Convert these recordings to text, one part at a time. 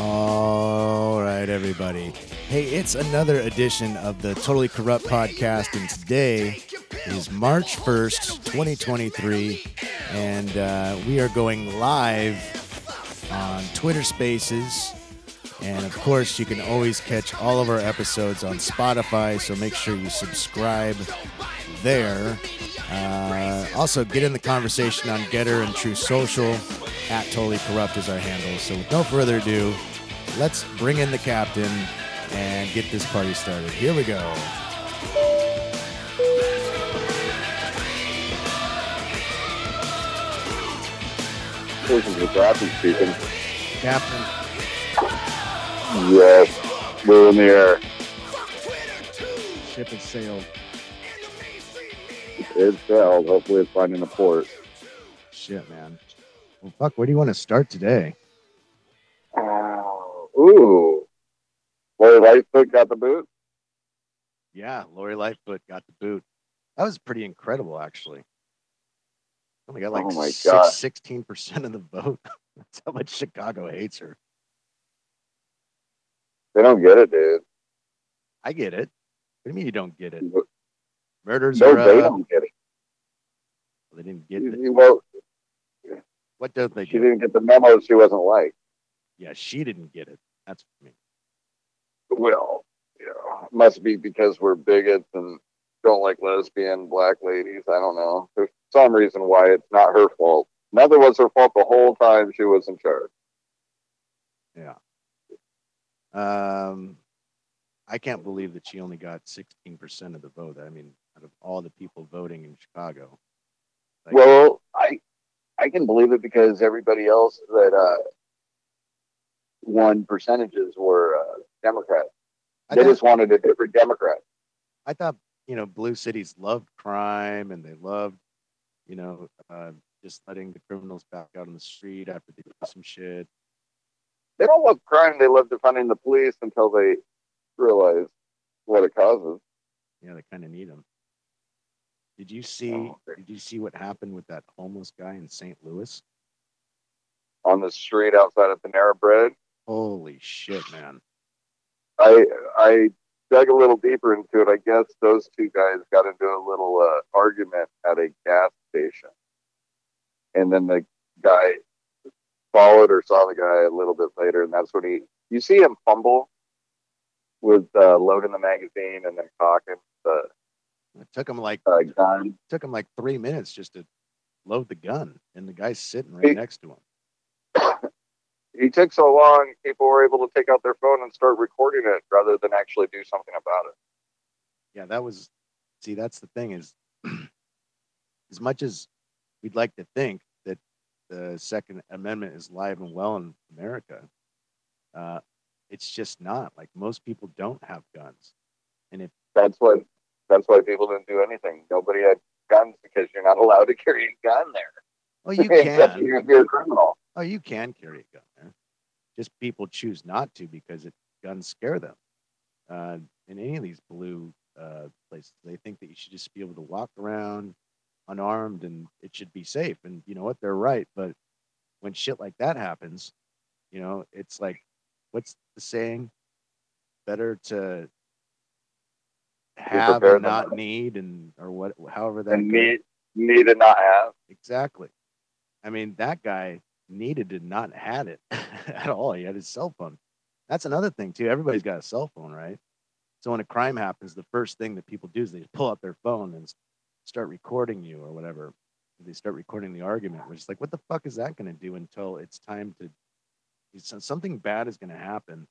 All right, everybody. Hey, it's another edition of the Totally Corrupt podcast, and today is March 1st, 2023, and uh, we are going live on Twitter Spaces. And of course, you can always catch all of our episodes on Spotify, so make sure you subscribe there. Uh, also, get in the conversation on Gettr and Truth Social. At Totally Corrupt is our handle. So, with no further ado, let's bring in the captain and get this party started. Here we go. This is the captain speaking. Captain, Yes, we're in the air. ship has sailed. It's sailed. Hopefully, it's finding a port. Shit, man. Well, fuck, where do you want to start today? Oh, ooh. Lori Lightfoot got the boot. Yeah, Lori Lightfoot got the boot. That was pretty incredible, actually. Only got like Oh my six- God. 16% of the vote. That's how much Chicago hates her. They don't get it, dude. I get it. What do you mean you don't get it? Murders No, Murders they. Uh, don't get it. they didn't get it. Well, What don't they she get? didn't get the memo. She wasn't like. Yeah, she didn't get it. That's I. Well, you know, must be because we're bigots and don't like lesbian black ladies. I don't know. There's some reason why it's not her fault. Nothing was her fault the whole time she was in charge. Yeah. Um, I can't believe that she only got 16% of the vote. I mean, out of all the people voting in Chicago. Like, Well, I can believe it because everybody else that uh, won percentages were uh, Democrats. They thought, just wanted a different Democrat. I thought, you know, blue cities loved crime and they loved, you know, uh, just letting the criminals back out on the street after they do some shit. They don't love crime. They love defunding the police until they realize what it causes. Yeah, they kind of need them. Did you see? Oh. Did you see what happened with that homeless guy in St. Louis? On the street outside of Panera Bread, Holy shit, man! I I dug a little deeper into it. I guess those two guys got into a little uh, argument at a gas station, and then the guy followed or saw the guy a little bit later, and that's when he you see him fumble with uh, loading the magazine and then cocking the It took him like uh, gun. took him like three minutes just to load the gun, and the guy's sitting right next to him. He took so long, people were able to take out their phone and start recording it rather than actually do something about it. Yeah, that was. See, that's the thing is, as much as we'd like to think that the Second Amendment is live and well in America, uh, it's just not. Like most people don't have guns, and if That's what. That's why people didn't do anything. Nobody had guns because you're not allowed to carry a gun there. well, you can. you're, you're a criminal. Oh, you can carry a gun there. Just people choose not to because it, guns scare them. Uh, in any of these blue uh, places, they think that you should just be able to walk around unarmed and it should be safe. And you know what? They're right. But when shit like that happens, you know, it's like, what's the saying? Better to have and not need, and or what, however that And need need to not have. Exactly. I mean, that guy needed to not had it at all. He had his cell phone. That's another thing too. Everybody's got a cell phone, right? So when a crime happens, the first thing that people do is they pull out their phone and start recording you or whatever. They start recording the argument, which is like, what the fuck is that going to do until it's time to? Something bad is going to happen,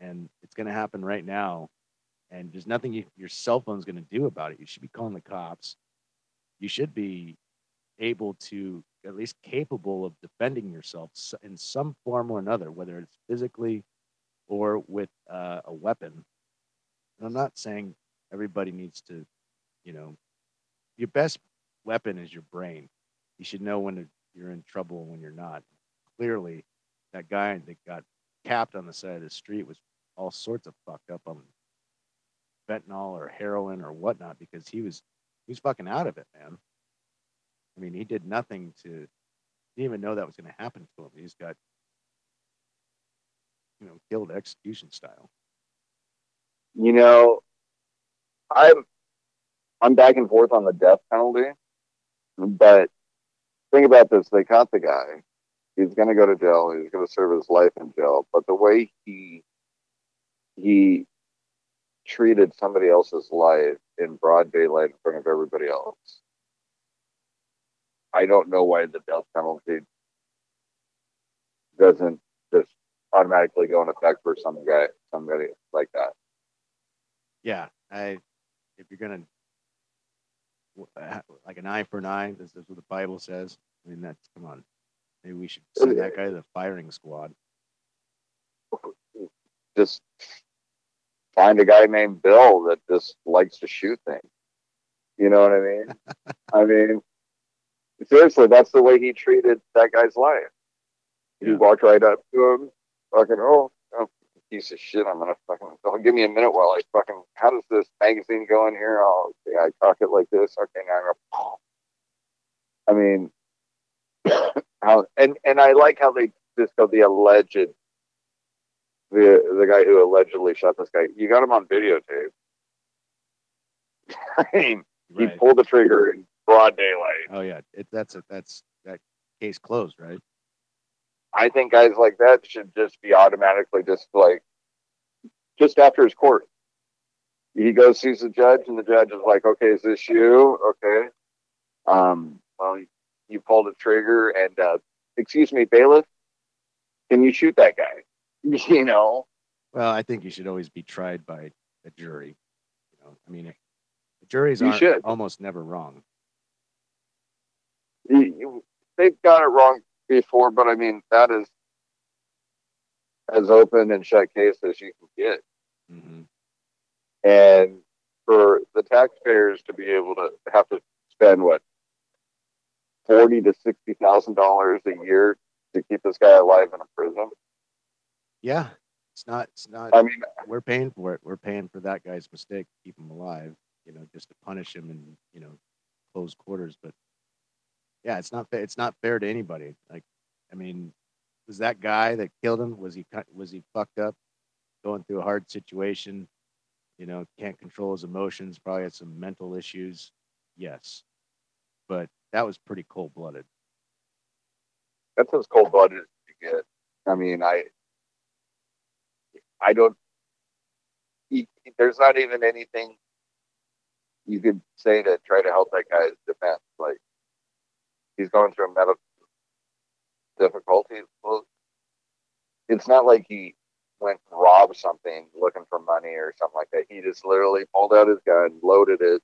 and it's going to happen right now, and there's nothing you, your cell phone's going to do about it. You should be calling the cops. You should be able to at least capable of defending yourself in some form or another, whether it's physically or with uh, a weapon. And I'm not saying everybody needs to, you know, your best weapon is your brain. You should know when you're in trouble and when you're not. Clearly, that guy that got capped on the side of the street was all sorts of fucked up on fentanyl or heroin or whatnot because he was he was fucking out of it, man. I mean, he did nothing to. Didn't even know that was going to happen to him. He's got. you know, killed execution style. You know, I'm I'm back and forth on the death penalty, but think about this: they caught the guy. He's going to go to jail. He's going to serve his life in jail. But the way he he treated somebody else's life in broad daylight in front of everybody else, I don't know why the death penalty doesn't just automatically go in effect for some guy, somebody like that. Yeah, I if you're gonna like an eye for an eye, this is what the Bible says. I mean, that's come on. Maybe we should send that guy to the firing squad. Just find a guy named Bill that just likes to shoot things. You know what I mean? I mean, seriously, that's the way he treated that guy's life. He yeah. walked right up to him, fucking, oh, oh, piece of shit. I'm gonna fucking, oh, give me a minute while I fucking, how does this magazine go in here? Oh, okay, I cock it like this. Okay, now I'm gonna, I mean, how, and, and I like how they just go the alleged, the, the guy who allegedly shot this guy. You got him on videotape. I mean, right. he pulled the trigger in broad daylight. Oh yeah, it, that's it. That's that case closed, right? I think guys like that should just be automatically just like just after his court. He goes sees the judge, and the judge is like, "Okay, is this you? Okay, um, well, you pulled a trigger, and uh, excuse me, bailiff, can you shoot that guy? you know." Well, I think you should always be tried by a jury. You know, I mean, the juries are almost never wrong. They've got it wrong before, but I mean that is as open and shut case as you can get. Mm-hmm. And for the taxpayers to be able to have to spend what forty to sixty thousand dollars a year to keep this guy alive in a prison. Yeah, it's not. It's not. I mean, we're paying for it. We're paying for that guy's mistake to keep him alive. You know, just to punish him in you know close quarters. But yeah, it's not it's not fair to anybody. Like, I mean, was that guy that killed him? Was he was he fucked up, going through a hard situation? You know, can't control his emotions. Probably had some mental issues. Yes, but that was pretty cold blooded. That's as cold blooded as you get. I mean, I I don't. there's not even anything you could say to try to help that guy's defense. Like he's going through a medical difficulty. Well, it's not like he went and robbed something looking for money or something like that. He just literally pulled out his gun, loaded it.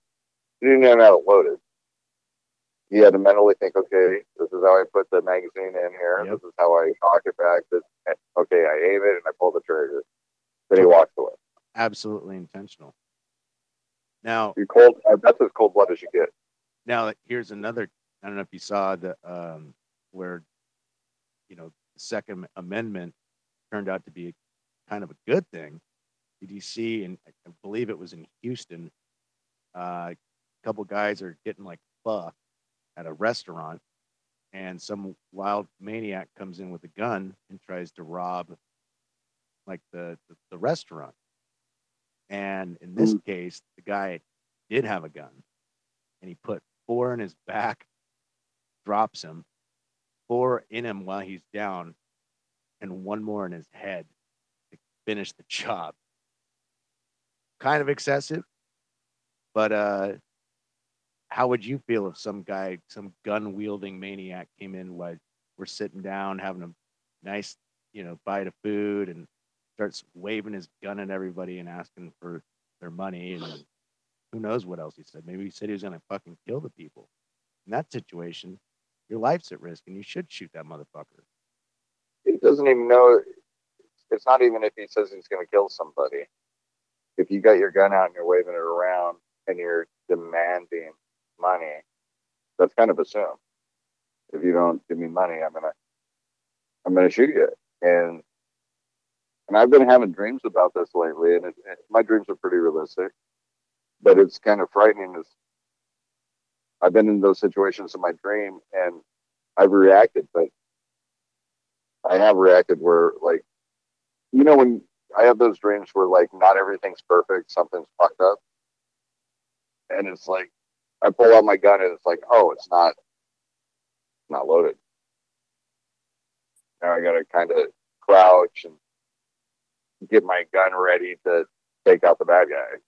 He didn't even have it loaded. He had to mentally think, okay, this is how I put the magazine in here. Yep. This is how I cock it back. This, eh, okay, I aim it and I pull the trigger. Then he walks away. Absolutely intentional. Now, you cold. That's as cold blood as you get. Now, here's another I don't know if you saw the um, where you know the Second Amendment turned out to be kind of a good thing. Did you see? And I believe it was in Houston. Uh, a couple guys are getting like fucked at a restaurant, and some wild maniac comes in with a gun and tries to rob like the the, the restaurant. And in this mm. case, the guy did have a gun, and he put four in his back drops him, four in him while he's down, and one more in his head to finish the job. Kind of excessive, but uh, how would you feel if some guy, some gun wielding maniac came in while we're sitting down having a nice, you know, bite of food and starts waving his gun at everybody and asking for their money and who knows what else he said. Maybe he said he was gonna fucking kill the people. In that situation, your life's at risk and you should shoot that motherfucker. He doesn't even know. It's not even if he says he's going to kill somebody. If you got your gun out and you're waving it around and you're demanding money, that's kind of assumed. If you don't give me money, I'm gonna, I'm gonna shoot you. And and I've been having dreams about this lately, and it, it, my dreams are pretty realistic, but it's kind of frightening. Is I've been in those situations in my dream and I've reacted, but I have reacted where like you know when I have those dreams where like not everything's perfect, something's fucked up, and it's like I pull out my gun and it's like, oh, it's not not loaded. Now I gotta kind of crouch and get my gun ready to take out the bad guy.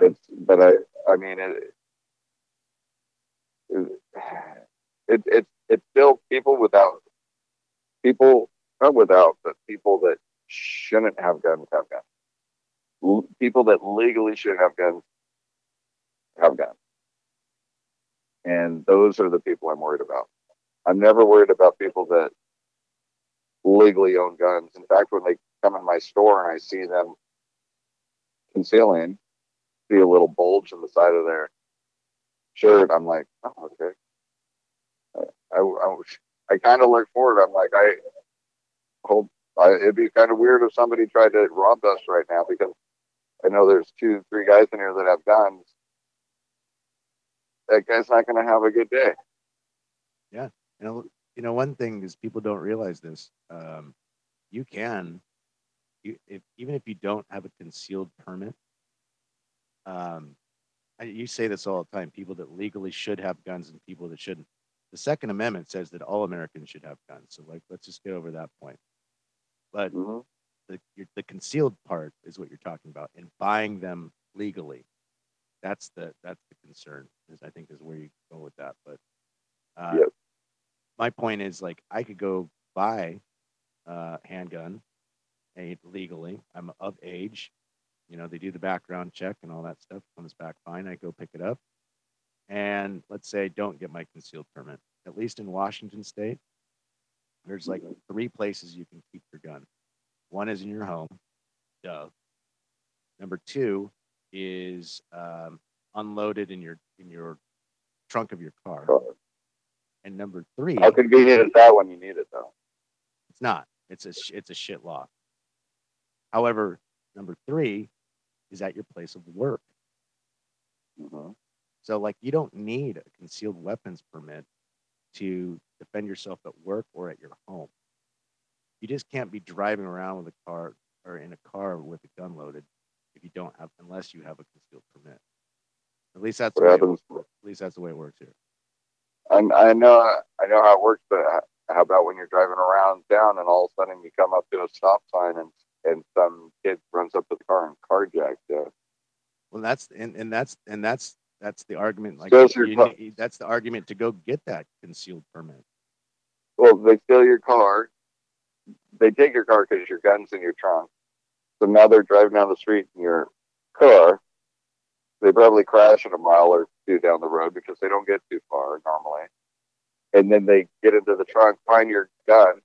Yeah. But I, I mean, it, it, it, it, it's still people without people, not without, but people that shouldn't have guns have guns. People that legally should have guns have guns. And those are the people I'm worried about. I'm never worried about people that legally own guns. In fact, when they come in my store and I see them concealing, see a little bulge in the side of their shirt, I'm like, oh, okay. I, I, I kind of look forward. I'm like, I hope I, it'd be kind of weird if somebody tried to rob us right now because I know there's two, three guys in here that have guns. That guy's not going to have a good day. Yeah. You know, one thing is people don't realize this. Um, you can, you, if, even if you don't have a concealed permit, um, you say this all the time people that legally should have guns and people that shouldn't the second amendment says that all americans should have guns so like let's just get over that point but mm-hmm. the, the concealed part is what you're talking about and buying them legally that's the that's the concern is i think is where you go with that but uh, yep. My point is like i could go buy a handgun legally i'm of age you know, they do the background check and all that stuff, comes back fine. I go pick it up. And let's say I don't get my concealed permit. At least in Washington state, there's like three places you can keep your gun. One is in your home, duh. Number two is um, unloaded in your in your trunk of your car. And number three, how convenient is that when you need it though? It's not. It's a it's a shit law. However, number three is at your place of work. Mm-hmm. So, like, you don't need a concealed weapons permit to defend yourself at work or at your home. You just can't be driving around with a car or in a car with a gun loaded if you don't have, unless you have a concealed permit. At least that's the way it, at least that's the way it works here. I, I know I know how it works, but how about when you're driving around town and all of a sudden you come up to a stop sign and and some kid runs up to the car and carjacks you. Well, that's and, and that's and that's that's the argument. Like you, you, that's the argument to go get that concealed permit. Well, they steal your car. They take your car because your gun's in your trunk. So now they're driving down the street in your car. They probably crash at a mile or two down the road because they don't get too far normally. And then they get into the trunk, find your gun,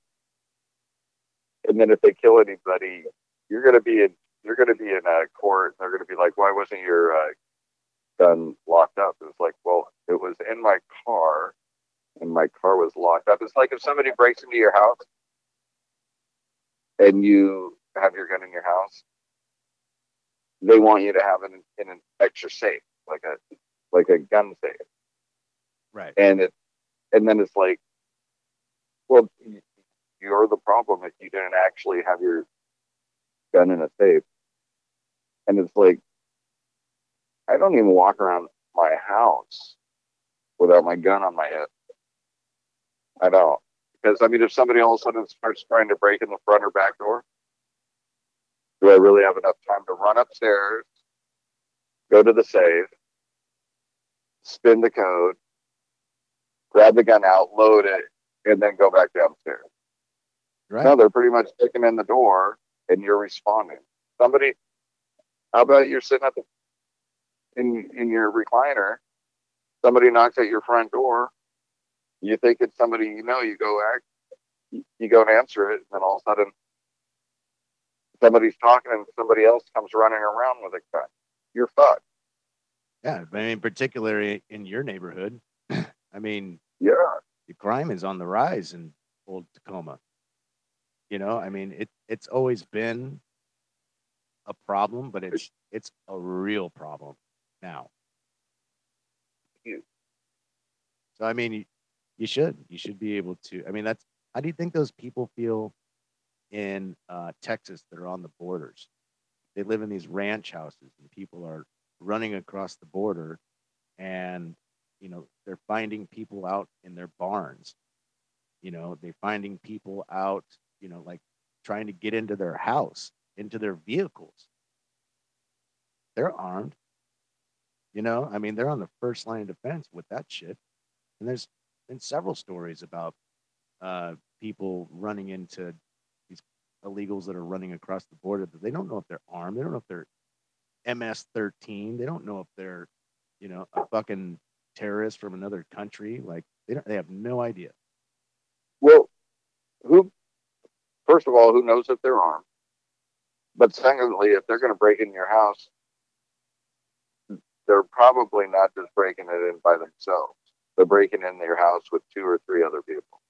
and then if they kill anybody, you're going to be in you're going to be in a court. and They're going to be like, why wasn't your uh, gun locked up? It's like, well, it was in my car, and my car was locked up. It's like if somebody breaks into your house and you have your gun in your house, they want you to have in an extra safe, like a like a gun safe. Right. And it and then it's like, well, you're the problem if you didn't actually have your gun in a safe. And it's like, I don't even walk around my house without my gun on my hip. I don't. Because, I mean, if somebody all of a sudden starts trying to break in the front or back door, do I really have enough time to run upstairs, go to the safe, spin the code, grab the gun out, load it, and then go back downstairs? Right. No, they're pretty much kicking in the door and you're responding. Somebody, how about you're sitting at the in in your recliner, somebody knocks at your front door, you think it's somebody you know, you go act, you go and answer it, and then all of a sudden somebody's talking and somebody else comes running around with a gun. You're fucked. Yeah, I mean, particularly in your neighborhood. I mean, yeah, the crime is on the rise in old Tacoma. You know, I mean, it it's always been a problem, but it's it's a real problem now. So I mean, you, you should you should be able to. I mean, that's how do you think those people feel in uh, Texas that are on the borders. They live in these ranch houses, and people are running across the border, and you know they're finding people out in their barns. You know, they're finding people out. You know, like trying to get into their house, into their vehicles. They're armed. You know, I mean, they're on the first line of defense with that shit. And there's been several stories about uh, people running into these illegals that are running across the border that they don't know if they're armed. They don't know if they're MS-13. They don't know if they're, you know, a fucking terrorist from another country. Like they don't. They have no idea. Well, who? First of all, who knows if they're armed? But secondly, if they're going to break in your house, they're probably not just breaking it in by themselves. They're breaking in their house with two or three other people.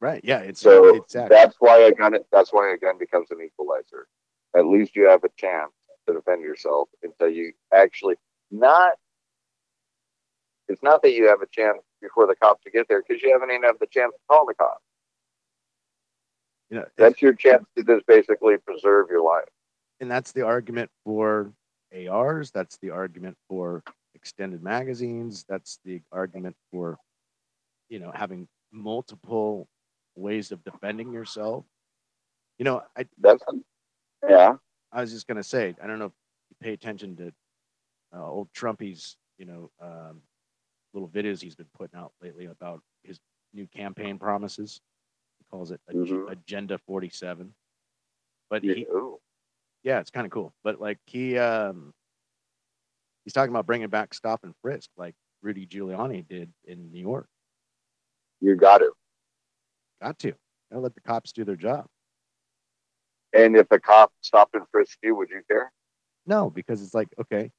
Right. Yeah. It's So exactly. that's why a gun. That's why a gun becomes an equalizer. At least you have a chance to defend yourself until you actually not. It's not that you have a chance before the cops to get there because you haven't even had the chance to call the cops. you know, That's your chance to just basically preserve your life. and that's the argument for ARs. That's the argument for extended magazines. That's the argument for, you know, having multiple ways of defending yourself. You know, I That's yeah. I was just gonna say, I don't know if you pay attention to uh, old Trumpy's, you know, um, little videos he's been putting out lately about his new campaign promises. He calls it Mhm. Agenda 47. But Yeah. he, yeah, it's kind of cool. But like he, um, he's talking about bringing back stop and frisk, like Rudy Giuliani did in New York. You got it. Got to. Gotta let the cops do their job. And if the cop stopped and frisked you, would you care? No, because it's like, okay,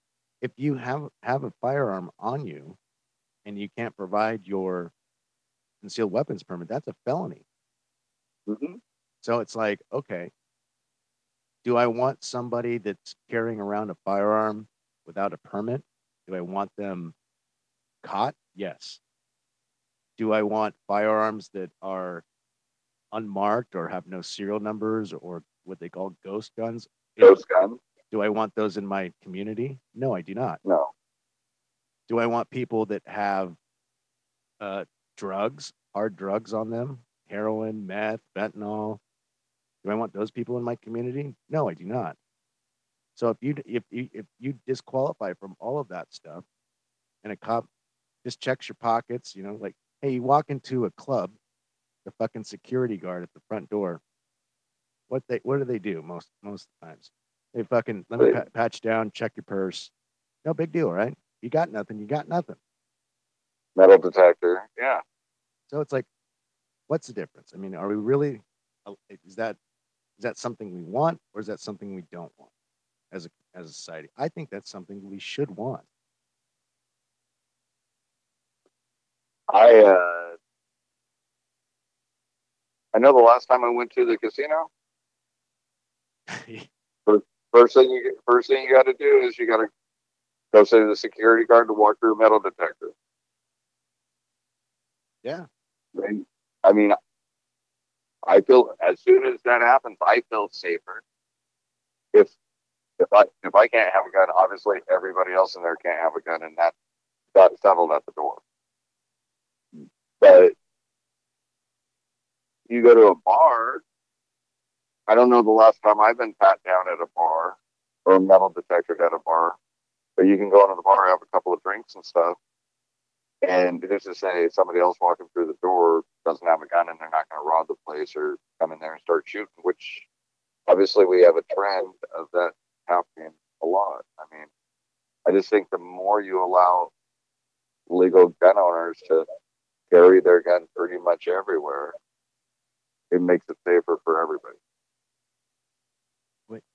if you have have a firearm on you and you can't provide your concealed weapons permit, that's a felony. Mm-hmm. So it's like, okay, do I want somebody that's carrying around a firearm without a permit? Do I want them caught? Yes. Do I want firearms that are unmarked or have no serial numbers or what they call ghost guns? Ghost gun? Do I want those in my community? No, I do not. No. Do I want people that have uh, drugs, hard drugs on them, heroin, meth, fentanyl? Do I want those people in my community? No, I do not. So if you if you if you disqualify from all of that stuff, and a cop just checks your pockets, you know, like hey, you walk into a club, the fucking security guard at the front door, what they what do they do most most times? They fucking let me patch down, check your purse. No big deal, right? You got nothing, you got nothing. Metal detector? Yeah. So it's like, what's the difference? I mean, are we really? uh, Is that is that something we want, or is that something we don't want as a as a society? I think that's something we should want. I uh, I know the last time I went to the casino, first thing you first thing you got to do is you got to go say to the security guard to walk through a metal detector. yeah, And, I mean, I feel as soon as that happens, I feel safer. If if I if I can't have a gun, obviously everybody else in there can't have a gun, and that got settled at the door. But you go to a bar. I don't know the last time I've been pat down at a bar or a metal detector at a bar, but you can go into the bar, have a couple of drinks and stuff, and just to say somebody else walking through the door doesn't have a gun and they're not going to rob the place or come in there and start shooting, which obviously we have a trend of that happening a lot. I mean, I just think the more you allow legal gun owners to carry their gun pretty much everywhere, it makes it safer for everybody.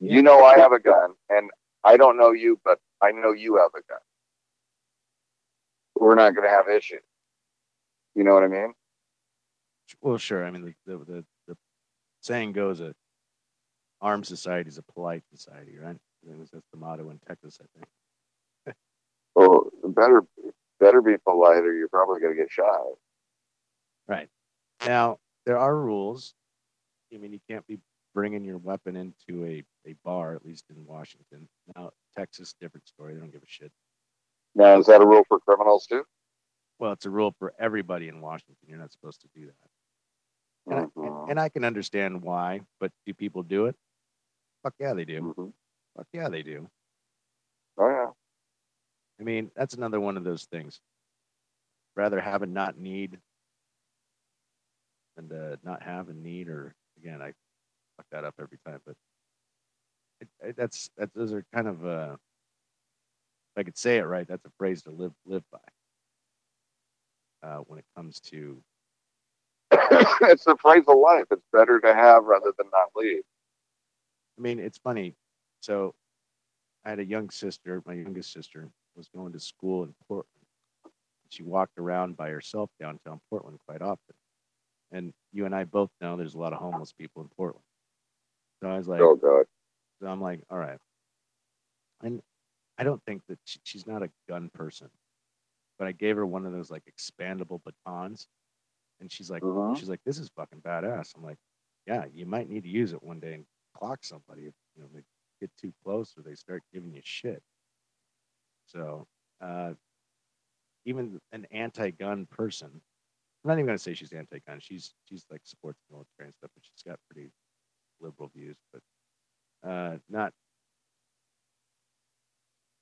You know, I have a gun, and I don't know you, but I know you have a gun. We're not going to have issues. You know what I mean? well, sure. I mean, the the the, the saying goes, "A armed society is a polite society," right? I think that's the motto in Texas, I think. Well, better better be polite, or you're probably going to get shot. Right. Now, there are rules I mean, you can't be bringing your weapon into a, a bar, at least in Washington. Now, Texas, different story. They don't give a shit. Now, is that a rule for criminals too? Well, it's a rule for everybody in Washington. You're not supposed to do that. And, Mhm. I, and I can understand why, but do people do it? Fuck yeah, they do. Mhm. Fuck yeah, they do. Oh yeah. I mean, that's another one of those things. Rather have and not need than to not have and need, or again, I fuck that up every time, but it, it, that's that. Those are kind of uh, if I could say it right, that's a phrase to live live by. Uh, when it comes to it's the phrase of life. It's better to have rather than not leave. I mean, it's funny. So I had a young sister, my youngest sister was going to school in Portland. She walked around by herself downtown Portland quite often. And you and I both know there's a lot of homeless people in Portland. So I was like, oh god. so I'm like, all right. And I don't think that she, she's not a gun person, but I gave her one of those like expandable batons. And she's like, Mhm. she's like, this is fucking badass. I'm like, yeah, you might need to use it one day and clock somebody if you know they get too close or they start giving you shit. So uh, even an anti-gun person, I'm not even gonna say she's anti-gun. She's she's like supports the military and stuff, but she's got pretty liberal views. But uh, not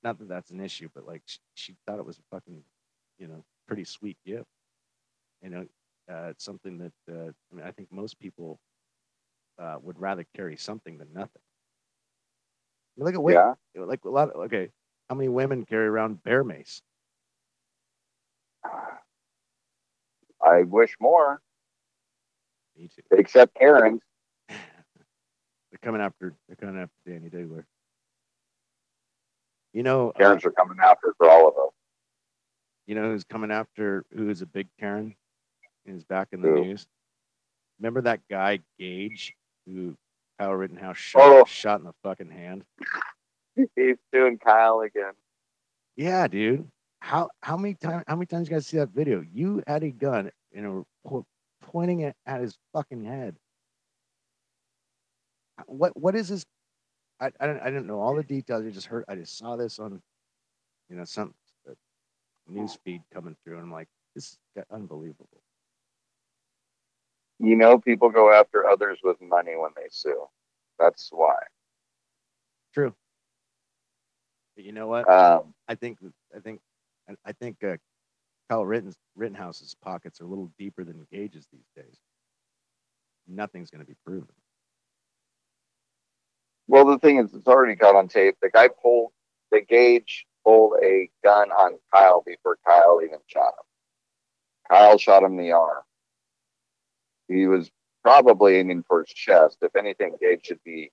not that that's an issue, but like she, she thought it was a fucking you know pretty sweet gift. You know, uh, it's something that uh, I mean I think most people uh, would rather carry something than nothing. I mean, Look at wait, Yeah. like a lot. Of, okay, how many women carry around bear mace? I wish more, Me too. except Karen's. They're coming after. They're coming after Danny Diggler. You know, uh, Karen's are coming after for all of us. you know who's coming after? Who is a big Karen? Is back in the Who? news. Remember that guy Gaige who Kyle Rittenhouse shot, Oh. shot in the fucking hand? He's doing Kyle again. Yeah, dude. How how many times how many times you guys see that video? You had a gun and were pointing it at his fucking head. What what is this? I I didn't I didn't know all the details. I just heard I just saw this on, you know, some uh, news feed coming through, and I'm like, this is unbelievable. You know, people go after others with money when they sue. That's why. True. But you know what? Um, I think I think I- I think uh, Kyle Ritten, Rittenhouse's pockets are a little deeper than Gaige's these days. Nothing's going to be proven. Well, the thing is, it's already got on tape. The guy pulled, the Gaige pulled a gun on Kyle before Kyle even shot him. Kyle shot him in the arm. He was probably aiming for his chest. If anything, Gaige should be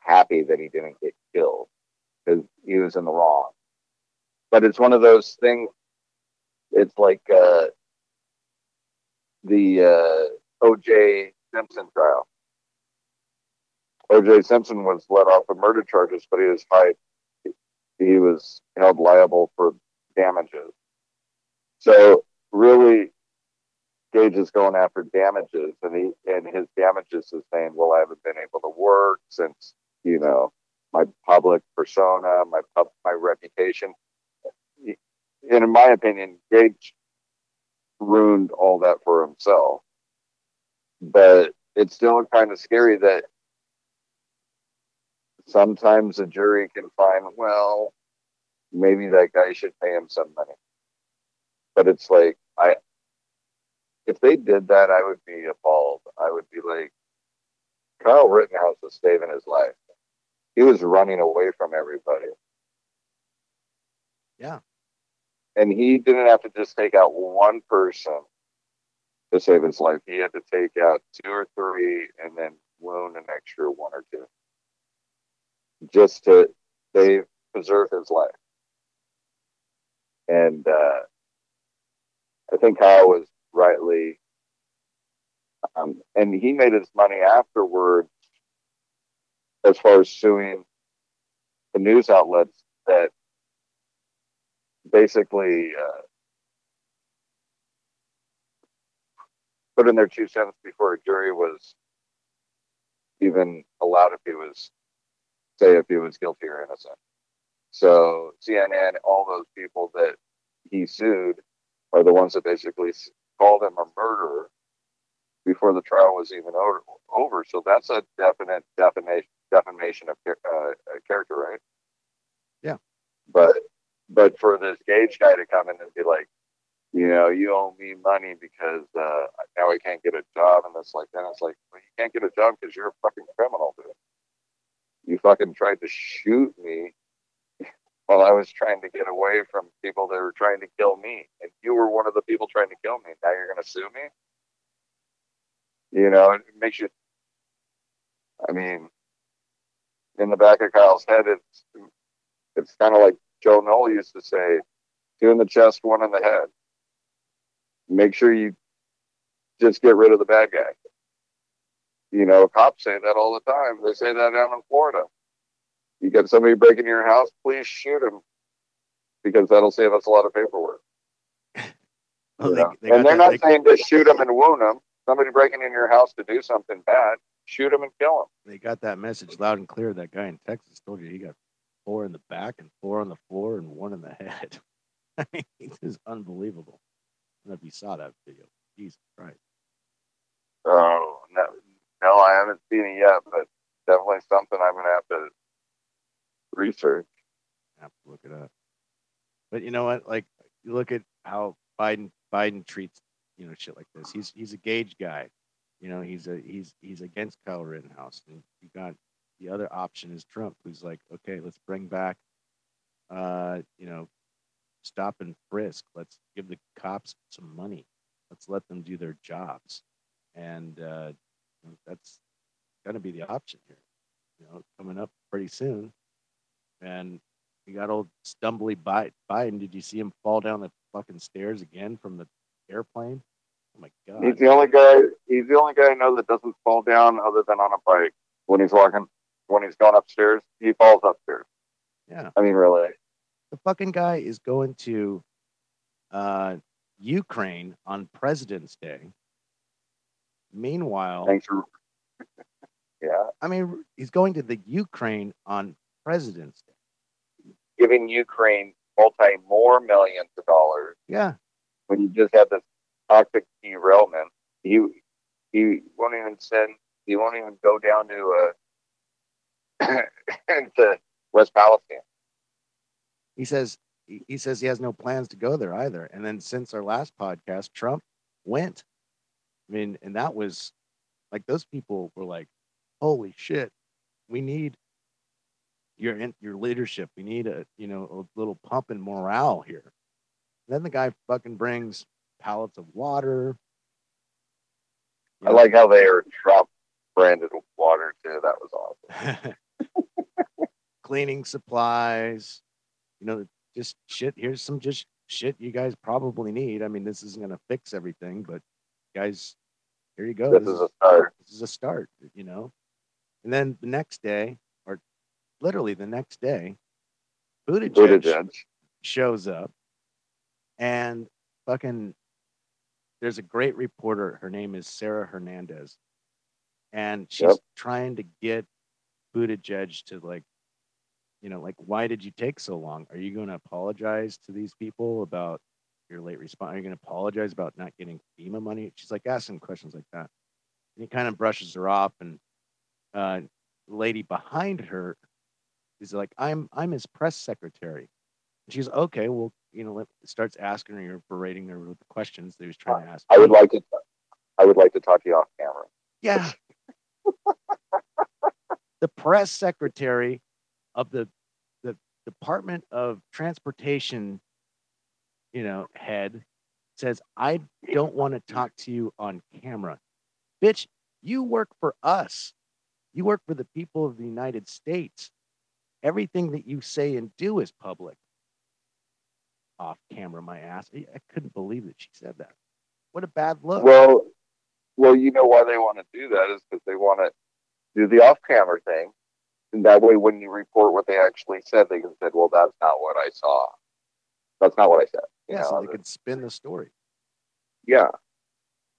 happy that he didn't get killed because he was in the wrong. But it's one of those things. It's like uh, the uh, O.J. Simpson trial. O.J. Simpson was let off of murder charges, but he was fight. He was held liable for damages. So really, Gaige is going after damages, and he and his damages is saying, "Well, I haven't been able to work since you know my public persona, my pub, my reputation." And in my opinion, Gaige ruined all that for himself. But it's still kind of scary that sometimes a jury can find, well, maybe that guy should pay him some money. But it's like, I, if they did that, I would be appalled. I would be like, Kyle Rittenhouse was saving his life. He was running away from everybody. Yeah. And he didn't have to just take out one person to save his life. He had to take out two or three and then wound an extra one or two just to save, preserve his life. And uh, I think Kyle was rightly, um, and he made his money afterwards as far as suing the news outlets that basically uh, put in their two cents before a jury was even allowed if he was say if he was guilty or innocent. So CNN, all those people that he sued are the ones that basically called him a murderer before the trial was even over. So that's a definite defamation defamation of uh, character, right? Yeah. But but for this Gaige guy to come in and be like, you know, you owe me money because uh, now I can't get a job, and it's like then it's like, well, you can't get a job because you're a fucking criminal, dude. You fucking tried to shoot me while I was trying to get away from people that were trying to kill me, and you were one of the people trying to kill me. Now you're going to sue me. You know, it makes you. I mean, in the back of Kyle's head, it's it's kind of like Joe Knoll used to say, two in the chest, one in the head. Make sure you just get rid of the bad guy. You know, cops say that all the time. They say that down in Florida. You get somebody breaking your house, please shoot him because that'll save us a lot of paperwork. well, they, they and they're that, not they... saying just shoot him and wound him. Somebody breaking in your house to do something bad, shoot him and kill him. They got that message loud and clear. That guy in Texas told you he got four in the back and four on the floor and one in the head. I mean, it is unbelievable. I don't know if you saw that video. Jesus Christ. Oh, no, no, I haven't seen it yet, but definitely something I'm to have to research. Have to look it up. But you know what? Like, you look at how Biden Biden treats you know shit like this. He's he's a Gaige guy. You know, he's a he's he's against Kyle Rittenhouse, and you got the other option is Trump, who's like, okay, let's bring back, uh, you know, stop and frisk. Let's give the cops some money. Let's let them do their jobs, and uh, that's going to be the option here. You know, coming up pretty soon, and you got old stumbly Biden. Did you see him fall down the fucking stairs again from the airplane? Oh my god! He's the only guy. He's the only guy I know that doesn't fall down other than on a bike when he's walking when he's going upstairs, he falls upstairs. Yeah. I mean, really. The fucking guy is going to uh, Ukraine on President's Day. Meanwhile, thanks for. yeah. I mean, he's going to the Ukraine on President's Day, giving Ukraine multi more millions of dollars. Yeah. When you just had this toxic derailment, he he won't even send. He won't even go down to uh, a to West Palestine. He says he says he has no plans to go there either. And then since our last podcast, Trump went. I mean, and that was like those people were like, "Holy shit, we need your your leadership. We need a you know a little pump in morale here." And then the guy fucking brings pallets of water. I like how they are Trump branded water too. That was awesome. cleaning supplies, you know, just shit. Here's some just shit you guys probably need. I mean, this isn't going to fix everything, but guys, here you go. This, this is a start. This is a start, you know. And then the next day, or literally the next day, Buttigieg, Buttigieg. shows up and fucking there's a great reporter. Her name is Sarah Hernandez. And she's yep. trying to get Buttigieg to like you know, like, why did you take so long? Are you going to apologize to these people about your late response? Are you going to apologize about not getting FEMA money? She's like asking questions like that. And he kind of brushes her off, and uh, the lady behind her is like, "I'm I'm his press secretary." And she's okay. Well, you know, starts asking her, you're berating her with the questions that he was trying to ask. I would like to, I would like to talk to you off camera. Yeah. the press secretary of the the Department of Transportation, you know, head says, I don't want to talk to you on camera. Bitch, you work for us. You work for the people of the United States. Everything that you say and do is public. Off camera, my ass. I couldn't believe that she said that. What a bad look. Well, well, you know why they want to do that is because they want to do the off camera thing and that way, when you report what they actually said, they can say, well, that's not what I saw. That's not what I said. Yeah, so they can spin the story. Yeah.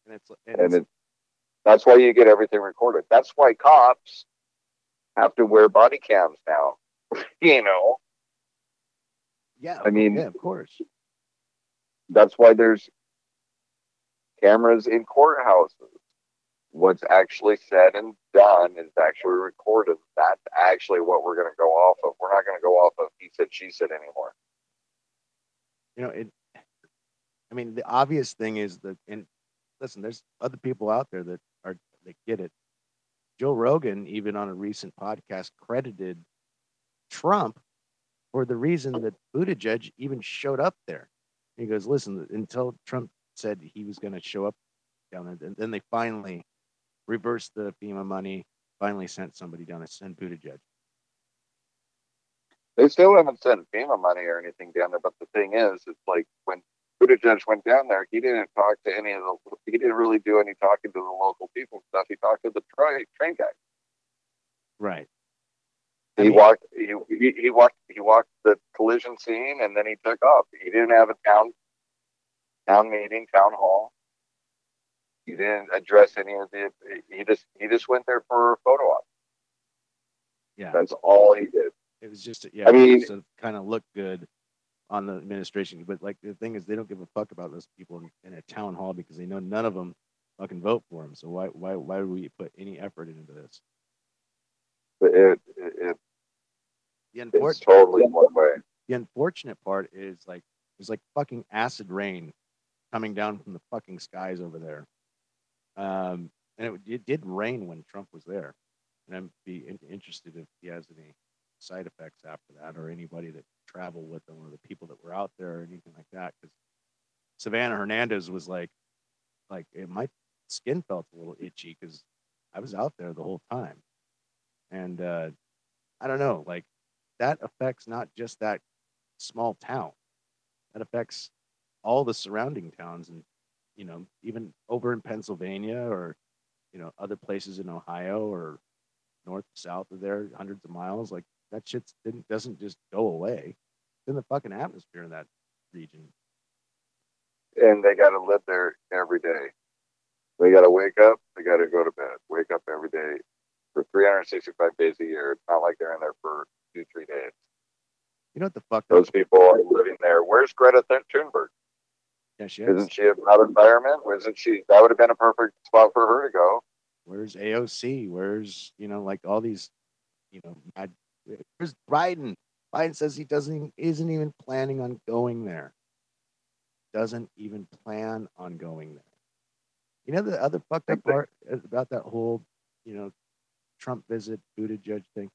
And it's, and, and it's, That's why you get everything recorded. That's why cops have to wear body cams now. you know. Yeah. I mean, yeah, of course. That's why there's cameras in courthouses. What's actually said and done is actually recorded. That's actually what we're going to go off of. We're not going to go off of he said, she said anymore. You know, it. I mean, the obvious thing is that, and listen, there's other people out there that are that get it. Joe Rogan, even on a recent podcast, credited Trump for the reason that Buttigieg even showed up there. He goes, listen, until Trump said he was going to show up down there, and then they finally reversed the FEMA money, finally sent somebody down to send Buttigieg. They still haven't sent FEMA money or anything down there, but the thing is, it's like when Buttigieg went down there, he didn't talk to any of the, he didn't really do any talking to the local people stuff. He talked to the train train guy. Right. He I mean- walked. He, he he walked. He walked the collision scene, and then he took off. He didn't have a town town meeting, town hall. He didn't address any of the. He just he just went there for a photo op. Yeah. That's all he did. It was just yeah, I mean- to kind of look good on the administration. But like the thing is, they don't give a fuck about those people in, in a town hall because they know none of them fucking vote for him. So why why why would we put any effort into this? But it, it, it The it's unfortunate totally one way. the unfortunate part is like there's like fucking acid rain coming down from the fucking skies over there. Um, and it, it did rain when Trump was there. And I'd be in, interested if he has any side effects after that or anybody that traveled with them or the people that were out there or anything like that. Because Savannah Hernandez was like, like it, my skin felt a little itchy because I was out there the whole time. And uh, I don't know, like that affects not just that small town. That affects all the surrounding towns and you know, even over in Pennsylvania or you know, other places in Ohio or north south of there, hundreds of miles, like that shit didn't doesn't just go away. It's in the fucking atmosphere in that region. and they got to live there every day. They got to wake up. They got to go to bed. Wake up every day for 365 days a year. It's not like they're in there for two, three days. You know what the fuck? Those people are living there. Where's Greta Thunberg? yeah, she has, Isn't she about environment? Wasn't she? That would have been a perfect spot for her to go. where's AOC? Where's you know, like all these, you know, mad, where's Biden? Biden says he doesn't even, isn't even planning on going there. Doesn't even plan on going there. You know the other fucked up part about that whole, you know, Trump visit, Buttigieg thing.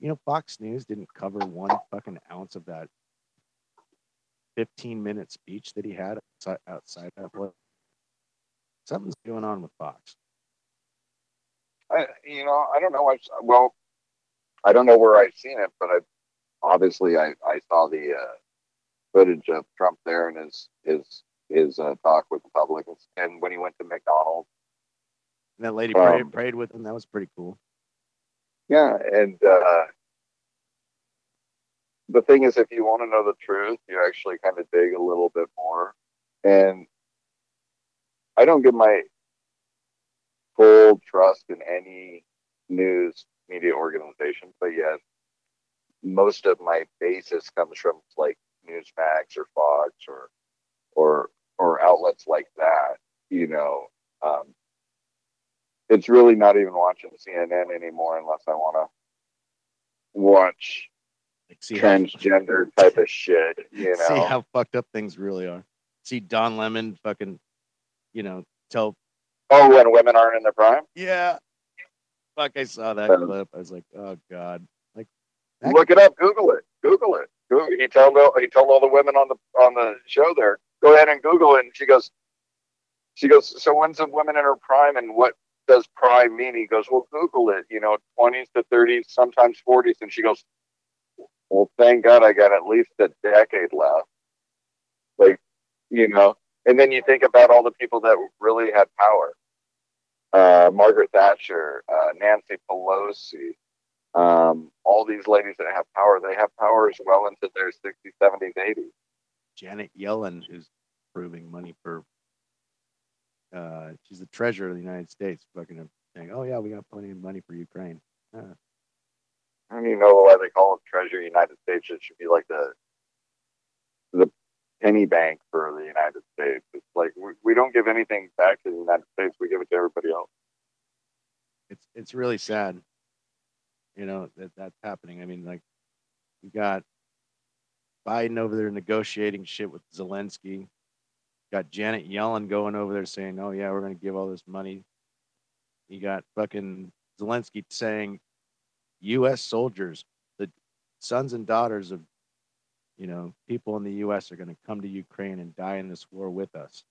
You know, Fox News didn't cover one fucking ounce of that 15 minute speech that he had outside, outside that place. Something's going on with Fox. I, you know, I don't know. I well, I don't know where I've seen it, but I obviously I, I saw the uh, footage of Trump there and his his his uh, talk with the public, and when he went to McDonald's. And that lady prayed, Um, prayed with him. That was pretty cool. Yeah, and uh, the thing is, if you want to know the truth, you actually kind of dig a little bit more. And I don't give my full trust in any news media organization, but yet most of my basis comes from like Newsmax or Fox or or or outlets like that. You know, um, it's really not even watching CNN anymore unless I want to watch Like, see how, transgender type of shit. You know, see how fucked up things really are. See Don Lemon fucking, you know, tell, oh, when women aren't in their prime. yeah. Fuck, I saw that Um, clip. I was like, oh God. Like, Look it up. Google it. Google it. Google, he told all- he told all the women on the on the show there. Go ahead and Google it. And she goes, she goes. So when's a woman in her prime, and what does prime mean? He goes, well, Google it. You know, twenties to thirties, sometimes forties. And she goes, well, thank God I got at least a decade left. Like, you know. And then you think about all the people that really had power. Uh, Margaret Thatcher, uh, Nancy Pelosi, um, all these ladies that have power, they have power as well into their 60s, 70s, 80s. Janet Yellen, is proving money for uh, she's the treasurer of the United States, fucking saying, "Oh yeah, we got plenty of money for Ukraine." Uh, I don't even know why they call it Treasury United States. It should be like the the penny bank for the United States. It's like we, we don't give anything back to the United States. We give it to everybody else. it's it's really sad, you know, that that's happening. I mean, like you got Biden over there negotiating shit with Zelensky. Got Janet Yellen going over there saying, "Oh yeah, we're going to give all this money." You got fucking Zelensky saying, "U.S. soldiers, the sons and daughters of, you know, people in the U.S. are going to come to Ukraine and die in this war with us."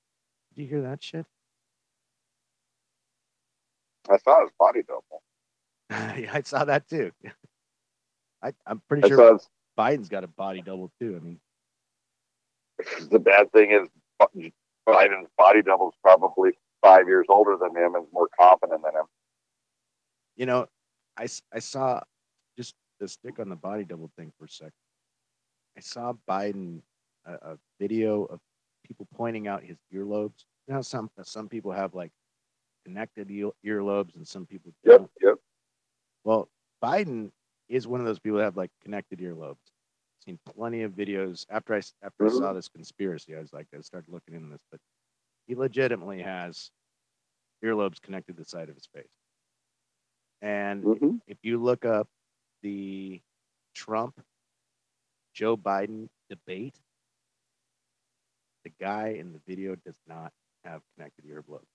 Did you hear that shit? I saw his body double. yeah, I saw that too. I, I'm pretty I sure his, Biden's got a body double too. I mean, the bad thing is Biden's body double is probably five years older than him and more confident than him. you know, I, I saw just to stick on the body double thing for a second. I saw Biden a, a video of people pointing out his earlobes. You know, some some people have like connected earlobes and some people Yep, don't. yep. Well, Biden is one of those people that have like connected earlobes. Seen plenty of videos after I after I saw Mhm. this conspiracy. I was like, I started looking into this, but he legitimately has earlobes connected to the side of his face. And hmm if you look up the Trump Joe Biden debate, the guy in the video does not have connected earlobes.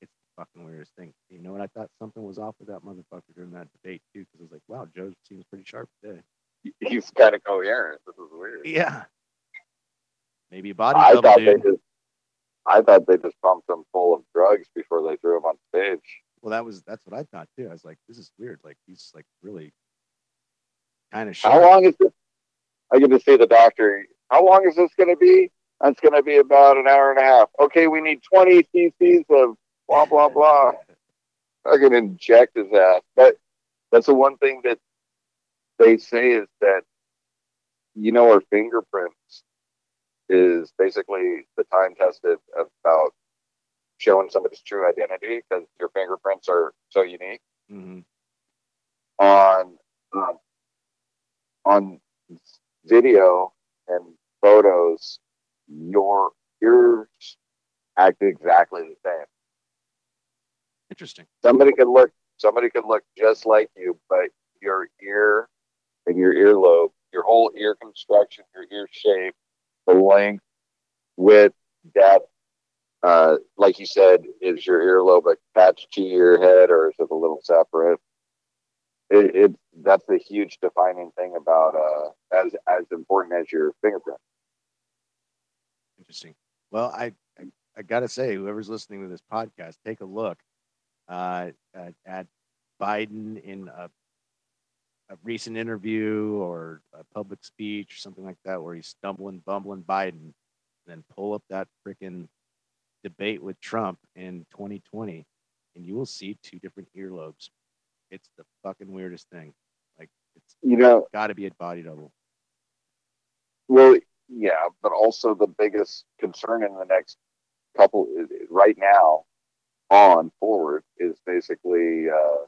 It's the fucking weirdest thing. You know what? I thought something was off with that motherfucker during that debate too, because I was like, wow, Joe seems pretty sharp today. He's kind of coherent. This is weird. Yeah. Maybe a body I double, thought they dude. just, I thought they just pumped him full of drugs before they threw him on stage. Well, that was that's what I thought too. I was like, this is weird. Like he's like really kind of sharp. How long is this? I get to see the doctor. How long is this going to be? That's going to be about an hour and a half. Okay, we need 20 cc's of blah, blah, blah. I can inject his ass. But that's the one thing that they say is that, you know, our fingerprints is basically the time tested about showing somebody's true identity because your fingerprints are so unique hmm on um, on video and photos, your ears act exactly the same. Interesting. Somebody could look somebody could look just like you, but your ear and your earlobe, your whole ear construction, your ear shape, the length, width, depth, uh, like you said, is your earlobe attached to your head or is it a little separate? It, it that's the huge defining thing about uh, as as important as your fingerprint. Interesting. Well, I, I, I gotta say, whoever's listening to this podcast, take a look uh, at, at Biden in a, a recent interview or a public speech or something like that, where he's stumbling, bumbling Biden, then pull up that freaking debate with Trump in 2020, and you will see two different earlobes. It's the fucking weirdest thing. You know, got to be a body double. Well, yeah, but also the biggest concern in the next couple right now on forward is basically uh,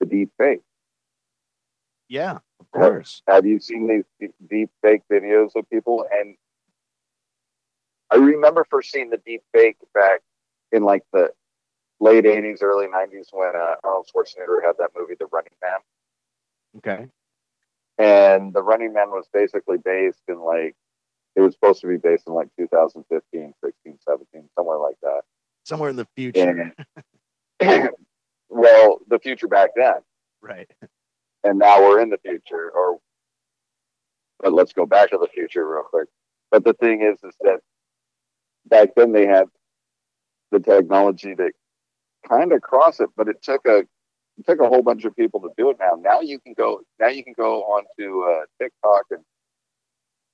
the deep fake. Yeah, of course. Have you seen these deep- deep fake videos of people? And I remember first seeing the deep fake back in like the late '80s, early '90s when uh, Arnold Schwarzenegger had that movie, The Running Man. Okay. and the running man was basically based in like it was supposed to be based in like 2015 16 17 somewhere like that Somewhere in the future. and well the future back then Right. and now we're in the future or but let's go back to the future real quick but the thing is is that back then they had the technology to kind of cross it but it took a it took a whole bunch of people to do it now now you can go now you can go onto uh, tiktok and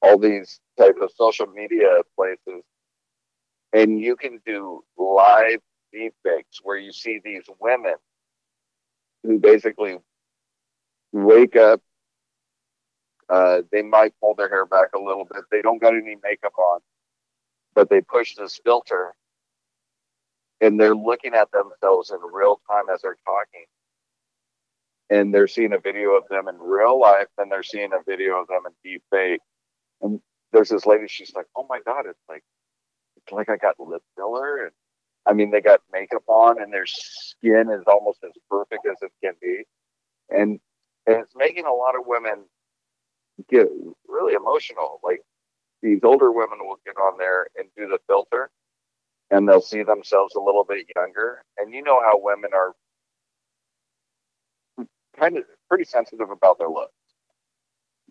all these type of social media places. And you can do live deepfakes where you see these women who basically wake up uh, they might pull their hair back a little bit. They don't got any makeup on but they push this filter and they're looking at themselves in real time as they're talking and they're seeing a video of them in real life and they're seeing a video of them in deep fake and there's this lady she's like oh my god it's like it's like i got lip filler and i mean they got makeup on and their skin is almost as perfect as it can be. And, and it's making a lot of women get really emotional. Like these older women will get on there and do the filter and they'll see themselves a little bit younger. And you know how women are kind of pretty sensitive about their looks.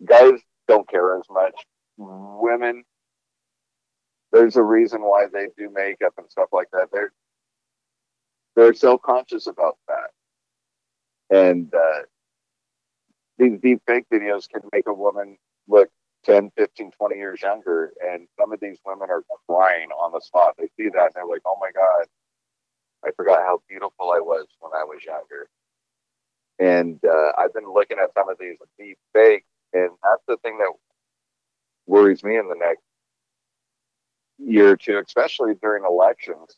Guys don't care as much. Women, there's a reason why they do makeup and stuff like that. They're they're self conscious about that, and uh, these deep fake videos can make a woman look 10, 15, 20 years younger. And some of these women are crying on the spot. They see that and they're like, oh my God, I forgot how beautiful I was when I was younger. And uh, I've been looking at some of these deep fake, and that's the thing that worries me in the next year or two, especially during elections,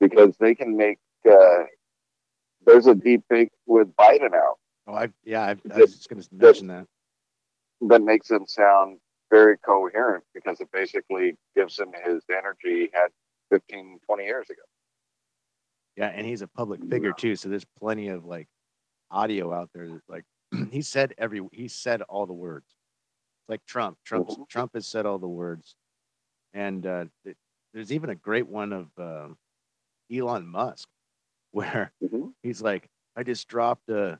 because they can make. Uh, there's a deep fake with Biden out. Oh, I yeah, I, I was just going to mention that that makes him sound very coherent because it basically gives him his energy he had 15, 20 years ago. Yeah, and he's a public figure too, so there's plenty of like audio out there. Like he said every he said all the words. Like Trump, Trump, mm-hmm. Trump has said all the words, and uh, it, there's even a great one of uh, Elon Musk where mm-hmm. he's like, "I just dropped a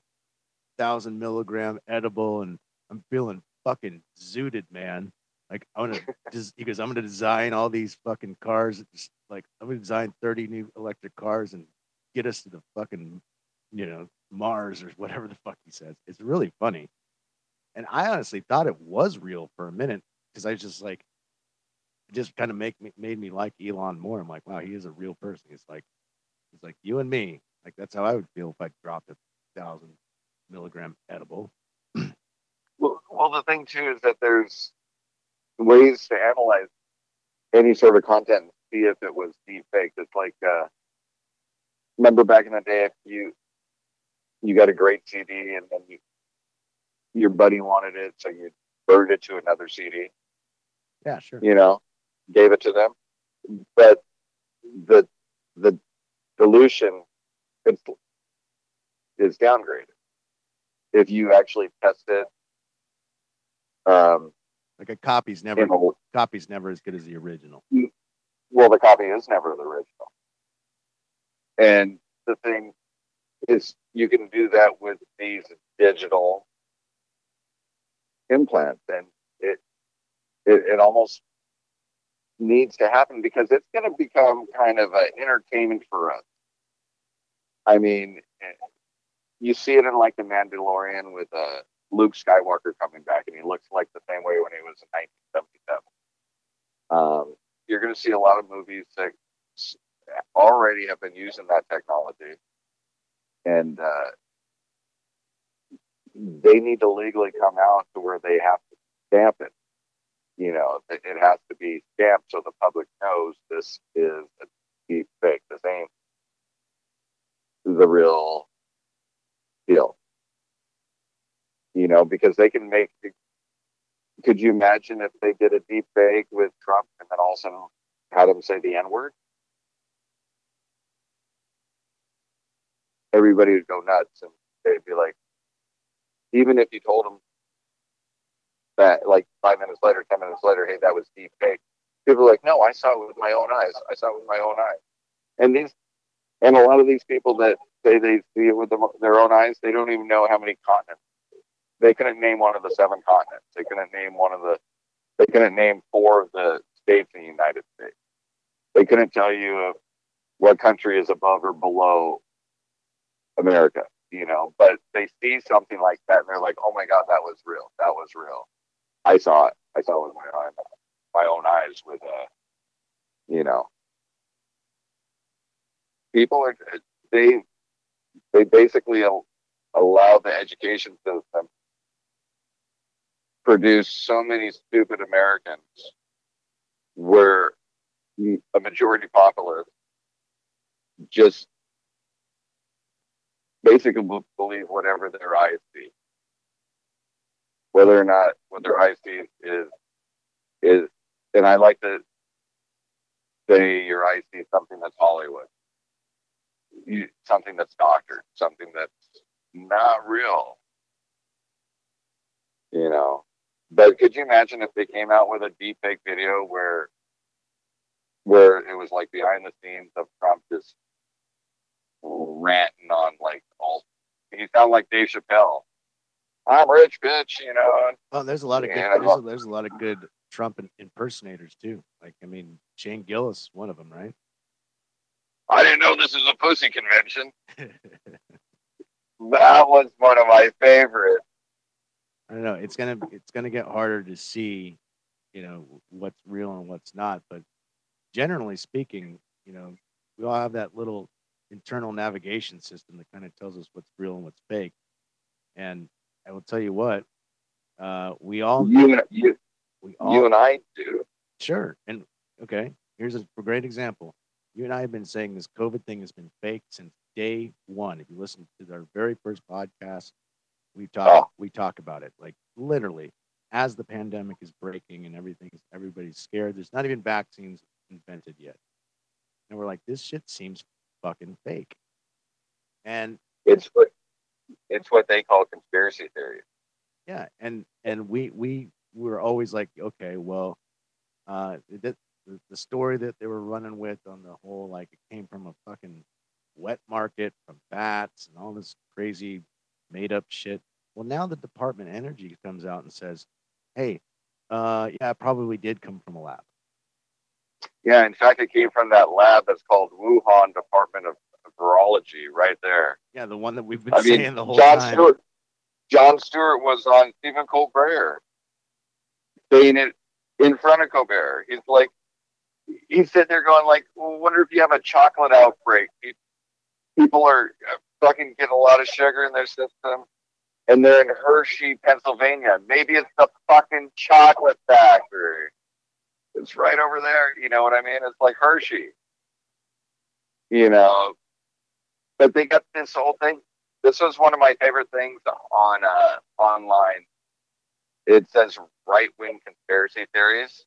thousand milligram edible, and I'm feeling fucking zooted, man. Like I'm gonna just because I'm gonna design all these fucking cars. Just, like I'm gonna design 30 new electric cars and get us to the fucking, you know, Mars or whatever the fuck he says. It's really funny. And I honestly thought it was real for a minute because I was just like, it just kind of make me made me like Elon more. I'm like, wow, he is a real person. He's like, it's like you and me. Like that's how I would feel if I dropped a thousand milligram edible. Well, well, the thing too is that there's ways to analyze any sort of content and see if it was deep fake. It's like, uh, remember back in the day, if you you got a great CD and then you, your buddy wanted it, so you burned it to another CD. Yeah, sure. You know, gave it to them, but the the dilution is, is downgraded. If you actually test it um, like a copy's never know, copy's never as good as the original. Well, the copy is never the original. And the thing is, you can do that with these digital implants, and it it, it almost needs to happen because it's going to become kind of an entertainment for us. I mean, you see it in like the Mandalorian with uh, Luke Skywalker coming back, and he looks like the same way when he was in 1977. Um, you're going to see a lot of movies that already have been using that technology, and uh, they need to legally come out to where they have to stamp it. You know, it, has to be stamped so the public knows this is a deep fake. This ain't the real deal you know, because they can make. Could you imagine if they did a deep fake with Trump and then also had him say the N word? Everybody would go nuts and they'd be like, even if you told them that, like five minutes later, 10 minutes later, hey, that was deep fake, people like, no, I saw it with my own eyes. I saw it with my own eyes. And these, and a lot of these people that say they see it with them, their own eyes, they don't even know how many continents they couldn't name one of the seven continents. They couldn't name one of the. They couldn't name four of the states in the United States. They couldn't tell you what country is above or below America. You know, but they see something like that and they're like, "Oh my God, that was real. That was real. I saw it. I saw it with my own, my own eyes. With uh, you know, people are they they basically allow the education system produce so many stupid Americans where a majority populace just basically believe whatever their eyes see, whether or not what their eyes see is is. And I like to say your eyes see something that's Hollywood, you, something that's doctored, something that's not real. You know, but could you imagine if they came out with a deep fake video where where it was like behind the scenes of Trump just ranting on like all he sounded like Dave Chappelle. I'm rich, bitch, you know. Oh, there's a lot of good there's a, there's a lot of good Trump impersonators too. Like I mean, Shane Gillis, one of them, right? I didn't know this was a pussy convention. that was one of my favorites. I don't know. It's gonna it's gonna get harder to see, you know, what's real and what's not. But generally speaking, you know, we all have that little internal navigation system that kind of tells us what's real and what's fake. And I will tell you what, uh, we all you, you, we all, you and I do. Sure. And okay, here's a great example. You and I have been saying this COVID thing has been fake since day one. If you listen to our very first podcast, we talk oh. we talk about it like literally as the pandemic is breaking and everything everybody's scared. There's not even vaccines invented yet, and we're like, this shit seems fucking fake. And it's what it's what they call conspiracy theory. Yeah, and and we we were always like, okay, well, uh, the, the story that they were running with on the whole like it came from a fucking wet market from bats and all this crazy made up shit. Well, now the Department of Energy comes out and says, hey, uh, yeah, it probably did come from a lab. Yeah, in fact, it came from that lab that's called Wuhan Department of Virology, right there. Yeah, the one that we've been I saying mean, the whole Jon time. Stewart, Jon Stewart was on Stephen Colbert, saying it in front of Colbert. He's like, he's sitting there going like, well, wonder if you have a chocolate outbreak. People are uh, fucking getting a lot of sugar in their system, and they're in Hershey, Pennsylvania. Maybe it's the fucking chocolate factory. It's right over there. You know what I mean? It's like Hershey. You know, but they got this whole thing. This was one of my favorite things on uh, online. It says right wing conspiracy theories.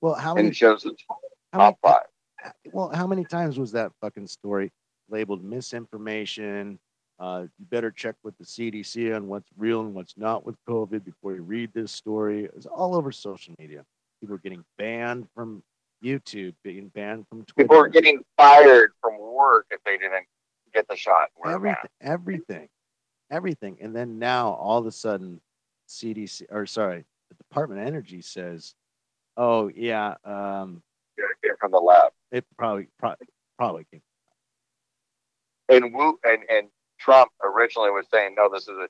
Well, how many and shows the top many, five? Well, how many times was that fucking story labeled misinformation? Uh, you better check with the CDC on what's real and what's not with COVID before you read this story. It's all over social media. People are getting banned from YouTube, being banned from Twitter. People are getting fired from work if they didn't get the shot. Everything, everything, everything. And then now all of a sudden, CDC or sorry, the Department of Energy says, "Oh yeah, um, yeah, it came from the lab. It probably probably probably came." And Wu and and Trump originally was saying, "No, this is a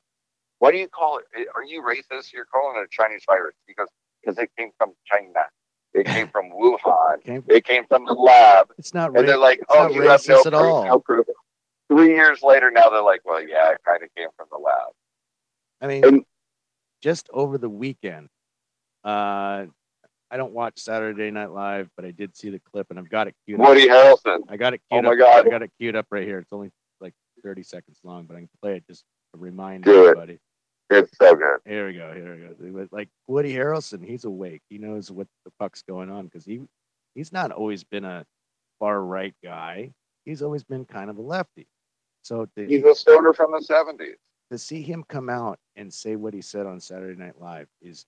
what do you call it? Are you racist? You're calling it a Chinese virus because because it came from China. It came from Wuhan. Came from, it came from the lab. It's not. And they're like, oh, you have no proof, all. no proof. Three years later, now they're like, well, yeah, it kind of came from the lab. I mean, and, just over the weekend, uh, I don't watch Saturday Night Live, but I did see the clip, and I've got it queued Woody up. Harrelson. I got it queued oh my up. God. I got it queued up right here. It's only like 30 seconds long, but I can play it just to remind Do everybody. It. It's so good. Here we go. Here we go. Like Woody Harrelson, he's awake. He knows what the fuck's going on because he he's not always been a far right guy. He's always been kind of a lefty. So to, he's a stoner from the seventies. To see him come out and say what he said on Saturday Night Live is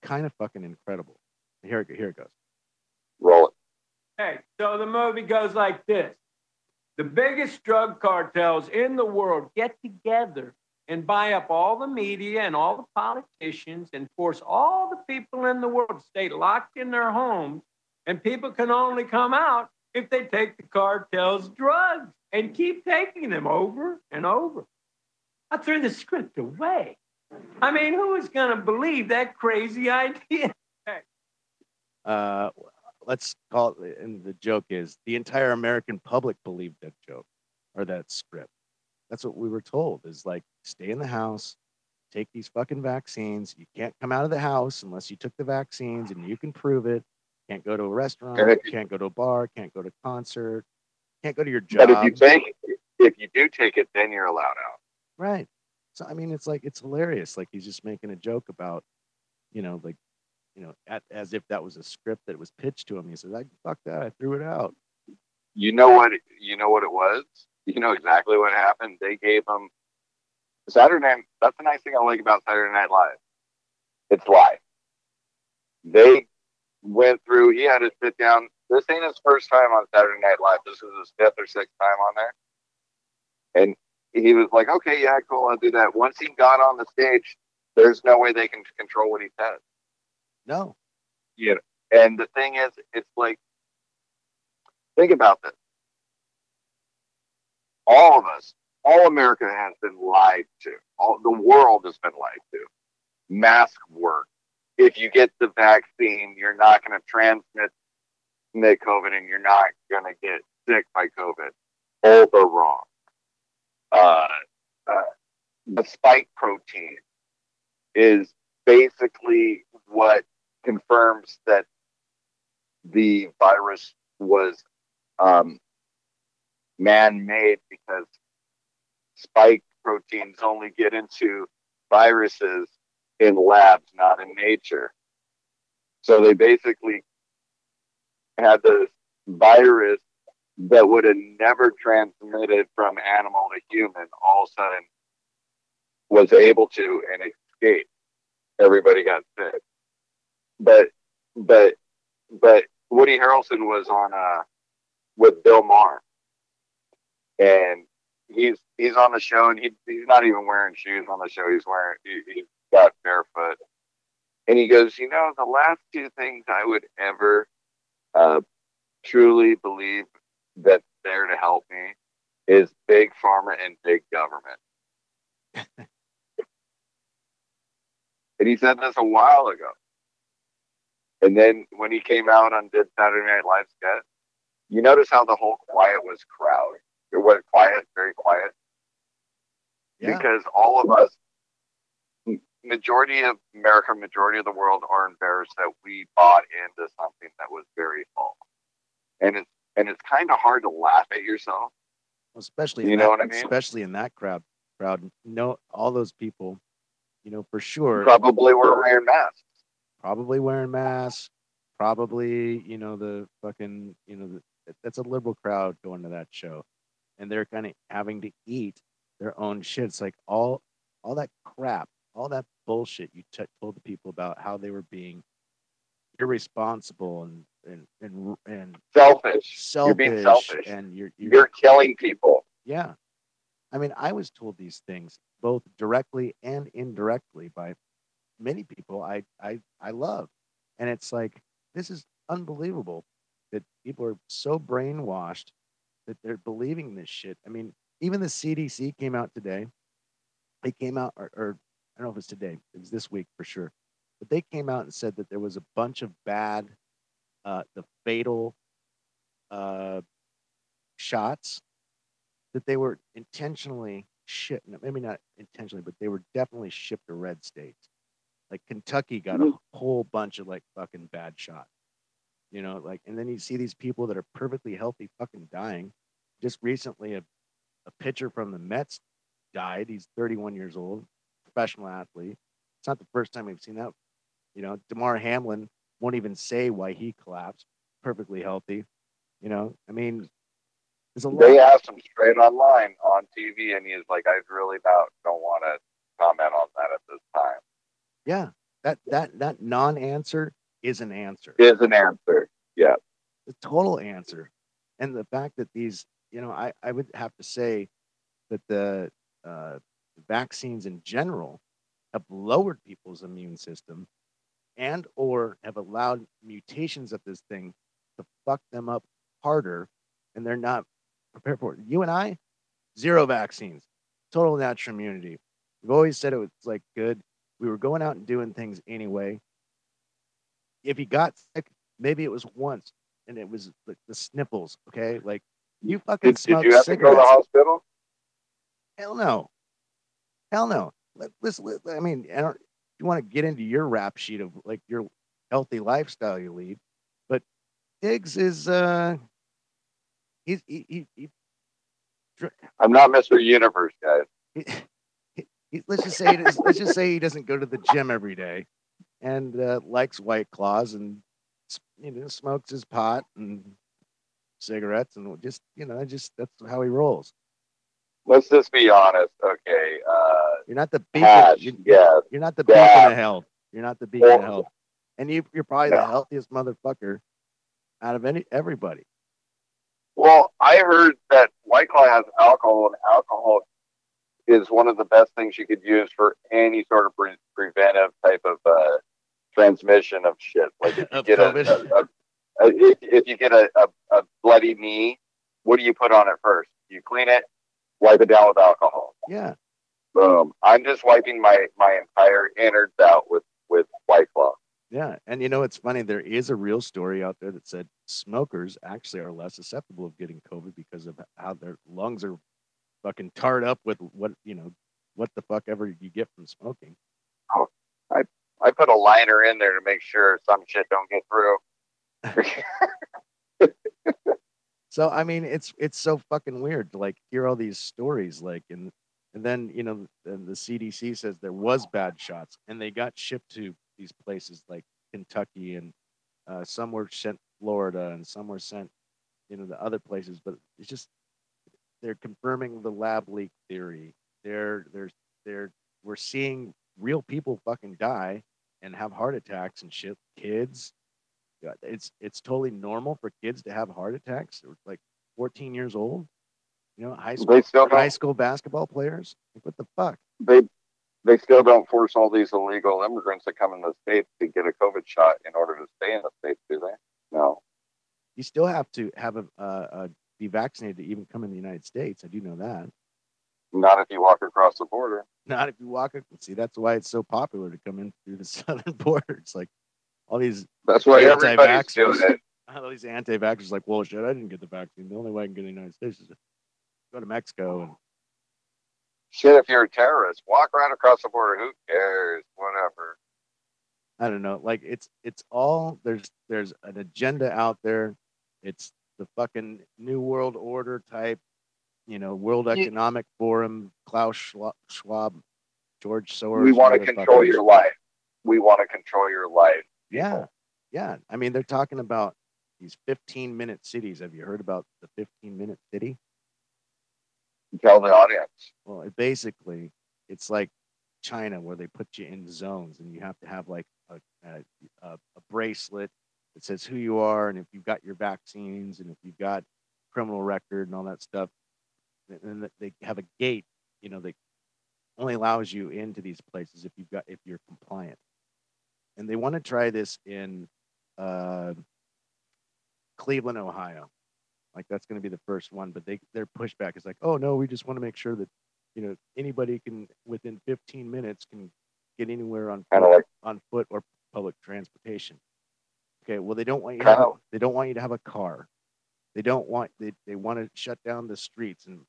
kind of fucking incredible. Here, it here it goes. Roll it. Hey, so the movie goes like this: the biggest drug cartels in the world get together and buy up all the media and all the politicians and force all the people in the world to stay locked in their homes. And people can only come out if they take the cartel's drugs and keep taking them over and over. I threw the script away. I mean, who is going to believe that crazy idea? uh, let's call it, and the joke is the entire American public believed that joke or that script. That's what we were told is like, stay in the house, take these fucking vaccines. You can't come out of the house unless you took the vaccines and you can prove it. Can't go to a restaurant, can't go to a bar, can't go to a concert. Can't go to your job. But if you take, if you do take it, then you're allowed out. Right. So I mean, it's like it's hilarious. Like he's just making a joke about, you know, like, you know, at, as if that was a script that was pitched to him. He says, "I fuck that. I threw it out." You know what? You know what it was. You know exactly what happened. They gave him Saturday Night. That's the nice thing I like about Saturday Night Live. It's live. They went through. He had to sit down. This ain't his first time on Saturday Night Live. This is his fifth or sixth time on there. And he was like, okay, yeah, cool, I'll do that. Once he got on the stage, there's no way they can control what he says. No. You know, and the thing is, it's like, think about this. All of us, all America has been lied to. All the world has been lied to. Mask work. If you get the vaccine, you're not going to transmit COVID and you're not going to get sick by COVID. All the wrong uh, uh, the spike protein is basically what confirms that the virus was um, man-made because spike proteins only get into viruses in labs, not in nature. So they basically had this virus that would have never transmitted from animal to human all of a sudden was able to and escape. Everybody got sick. But but but Woody Harrelson was on uh with Bill Maher. And he's he's on the show and he he's not even wearing shoes on the show. He's wearing he, he's got barefoot. And he goes, you know, the last two things I would ever uh, truly believe that's there to help me is big pharma and big government. and he said this a while ago. And then when he came out on did Saturday Night Live sketch, you notice how the whole quiet was crowd. It was quiet, very quiet. Yeah. Because all of us, majority of America, majority of the world are embarrassed that we bought into something that was very false. And it's and it's kind of hard to laugh at yourself. Especially, you know that, what I mean. Especially in that crowd. Crowd, no, all those people, you know, for sure. Probably were wearing masks. Probably wearing masks. Probably, you know, the fucking, you know, the, that's a liberal crowd going to that show, and they're kind of having to eat their own shit. It's like all, all that crap, all that bullshit you t- told the people about how they were being irresponsible and and and, and selfish. selfish. You're being selfish, and you're, you're you're killing people. Yeah, I mean, I was told these things both directly and indirectly by many people I I I love, and it's like this is unbelievable that people are so brainwashed that they're believing this shit. I mean, even the CDC came out today. They came out, or, or I don't know if it's today. It was this week for sure. But they came out and said that there was a bunch of bad uh, the fatal uh, shots that they were intentionally shipped. Maybe not intentionally, but they were definitely shipped to red states. Like Kentucky got a mm-hmm. whole bunch of like fucking bad shots. You know, like, and then you see these people that are perfectly healthy fucking dying. Just recently, a, a pitcher from the Mets died. He's 31 years old, professional athlete. It's not the first time we've seen that. You know, Damar Hamlin won't even say why he collapsed. Perfectly healthy. You know, I mean, there's a lot. They asked him straight online on TV, and he's like, "I really don't don't want to comment on that at this time." Yeah, that that that non-answer is an answer. Is an answer. Yeah, the total answer, and the fact that these, you know, I I would have to say that the uh, vaccines in general have lowered people's immune system and or have allowed mutations of this thing to fuck them up harder and they're not prepared for it. You and I, zero vaccines, total natural immunity. We've always said it was like good. We were going out and doing things anyway. If you got sick, maybe it was once and it was like the sniffles, okay? Like you fucking did, did you have cigarettes. to go to the hospital? Hell no. Hell no. Let, listen, I mean, I don't, you want to get into your rap sheet of like your healthy lifestyle you lead. But Diggs is uh he's he, he, he, I'm not Mr. Universe, guys. he, he- he- let's just say he let's just say he doesn't go to the gym every day, and uh, likes White Claws and you know smokes his pot and cigarettes and just you know just that's how he rolls. Let's just be honest, okay? Uh, You're not the beacon. Patch, you- yeah. You're not the beacon Yeah. of health. You're not the beacon of Well, health, and you you're probably the healthiest motherfucker out of any everybody. Well, I heard that White Claw has alcohol, and alcohol is one of the best things you could use for any sort of pre- preventive type of uh, transmission of shit. Like if you get a, a, a, a if, you get a, a, bloody knee, what do you put on it first? You clean it, wipe it down with alcohol. Yeah, Boom. I'm just wiping my my entire innards out with with White Claw. yeah, and you know it's funny. There is a real story out there that said smokers actually are less susceptible of getting COVID because of how their lungs are fucking tarred up with what you know what the fuck ever you get from smoking. Oh, I put a liner in there to make sure some shit don't get through. So I mean, it's it's so fucking weird to like hear all these stories, like and and then you know the, the CDC says there was bad shots, and they got shipped to these places like Kentucky, and uh, some were sent Florida, and some were sent you know the other places. But it's just they're confirming the lab leak theory. They're they're they're we're seeing real people fucking die and have heart attacks and shit. Kids, it's it's totally normal for kids to have heart attacks. They're like 14 years old. You know, high school they still high school basketball players. Like, what the fuck? They they still don't force all these illegal immigrants to come in the states to get a COVID shot in order to stay in the states, do they? No. You still have to have a, uh, uh, be vaccinated to even come in the United States. I do know that. Not if you walk across the border. Not if you walk. See, that's why it's so popular to come in through the southern border. It's like all these That's why everybody's doing it. all these anti-vaxxers like, well, shit, I didn't get the vaccine. The only way I can get in the United States is to go to Mexico and Shit, if you're a terrorist, walk right across the border. Who cares? Whatever. I don't know. Like it's it's all there's there's an agenda out there. It's the fucking new world order type, you know, World You- Economic Forum, Klaus Schwab, Schwab George Soros. we want to control motherfuckers. your life. We want to control your life. Yeah, yeah. I mean, they're talking about these 15 minute cities. Have you heard about the 15 minute city? Tell the audience. Well, it basically, it's like China where they put you in zones and you have to have like a, a, a, a bracelet that says who you are and if you've got your vaccines and if you've got criminal record and all that stuff. And they have a gate, you know, that only allows you into these places if you've got if you're compliant. And they want to try this in uh, Cleveland, Ohio. Like that's going to be the first one, but they their pushback is like, oh no, we just want to make sure that you know anybody can within 15 minutes can get anywhere on foot, like on foot or public transportation. Okay, well they don't want you to have, they don't want you to have a car. They don't want they, they want to shut down the streets and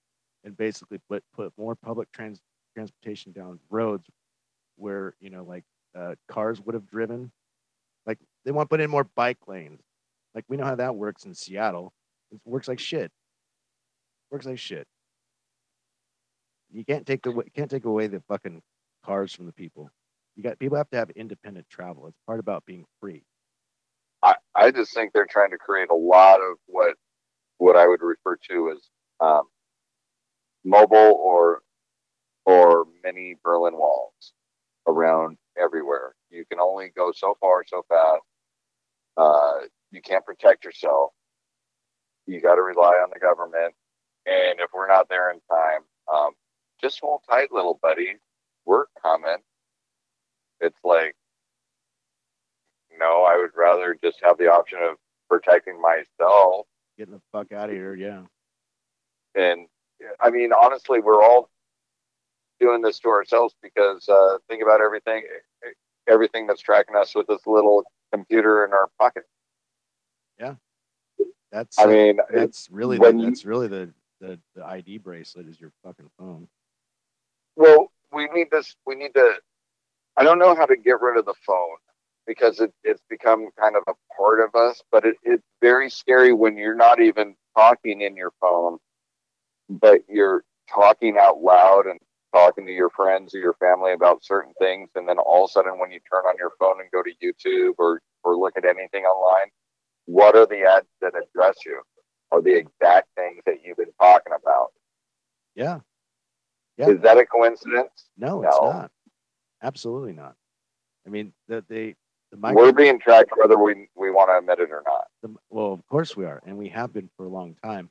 and basically put put more public trans, transportation down roads where you know like uh, cars would have driven. Like they want to put in more bike lanes. Like we know how that works in Seattle. It works like shit. Works like shit. You can't take the can't take away the fucking cars from the people. You got people have to have independent travel. It's part about being free. I, I just think they're trying to create a lot of what what I would refer to as um, mobile or or many Berlin walls around everywhere. You can only go so far so fast. Uh, you can't protect yourself. You got to rely on the government. And if we're not there in time, um, just hold tight, little buddy. We're coming. It's like no, I would rather just have the option of protecting myself. Getting the fuck out of here, yeah. And I mean, honestly, we're all doing this to ourselves because uh, think about everything, everything that's tracking us with this little computer in our pocket. Yeah, that's I uh, mean, that's really the, that's really the, the the ID bracelet is your fucking phone. well, we need this. We need to. I don't know how to get rid of the phone. because it, it's become kind of a part of us. But it, it's very scary when you're not even talking in your phone, but you're talking out loud and talking to your friends or your family about certain things, and then all of a sudden, when you turn on your phone and go to YouTube or or look at anything online, what are the ads that address you? Are the exact things that you've been talking about? Yeah. Yeah. Is that a coincidence? No, it's not. Absolutely not. I mean, the the the We're being tracked whether we we want to admit it or not. the, well, of course we are, and we have been for a long time.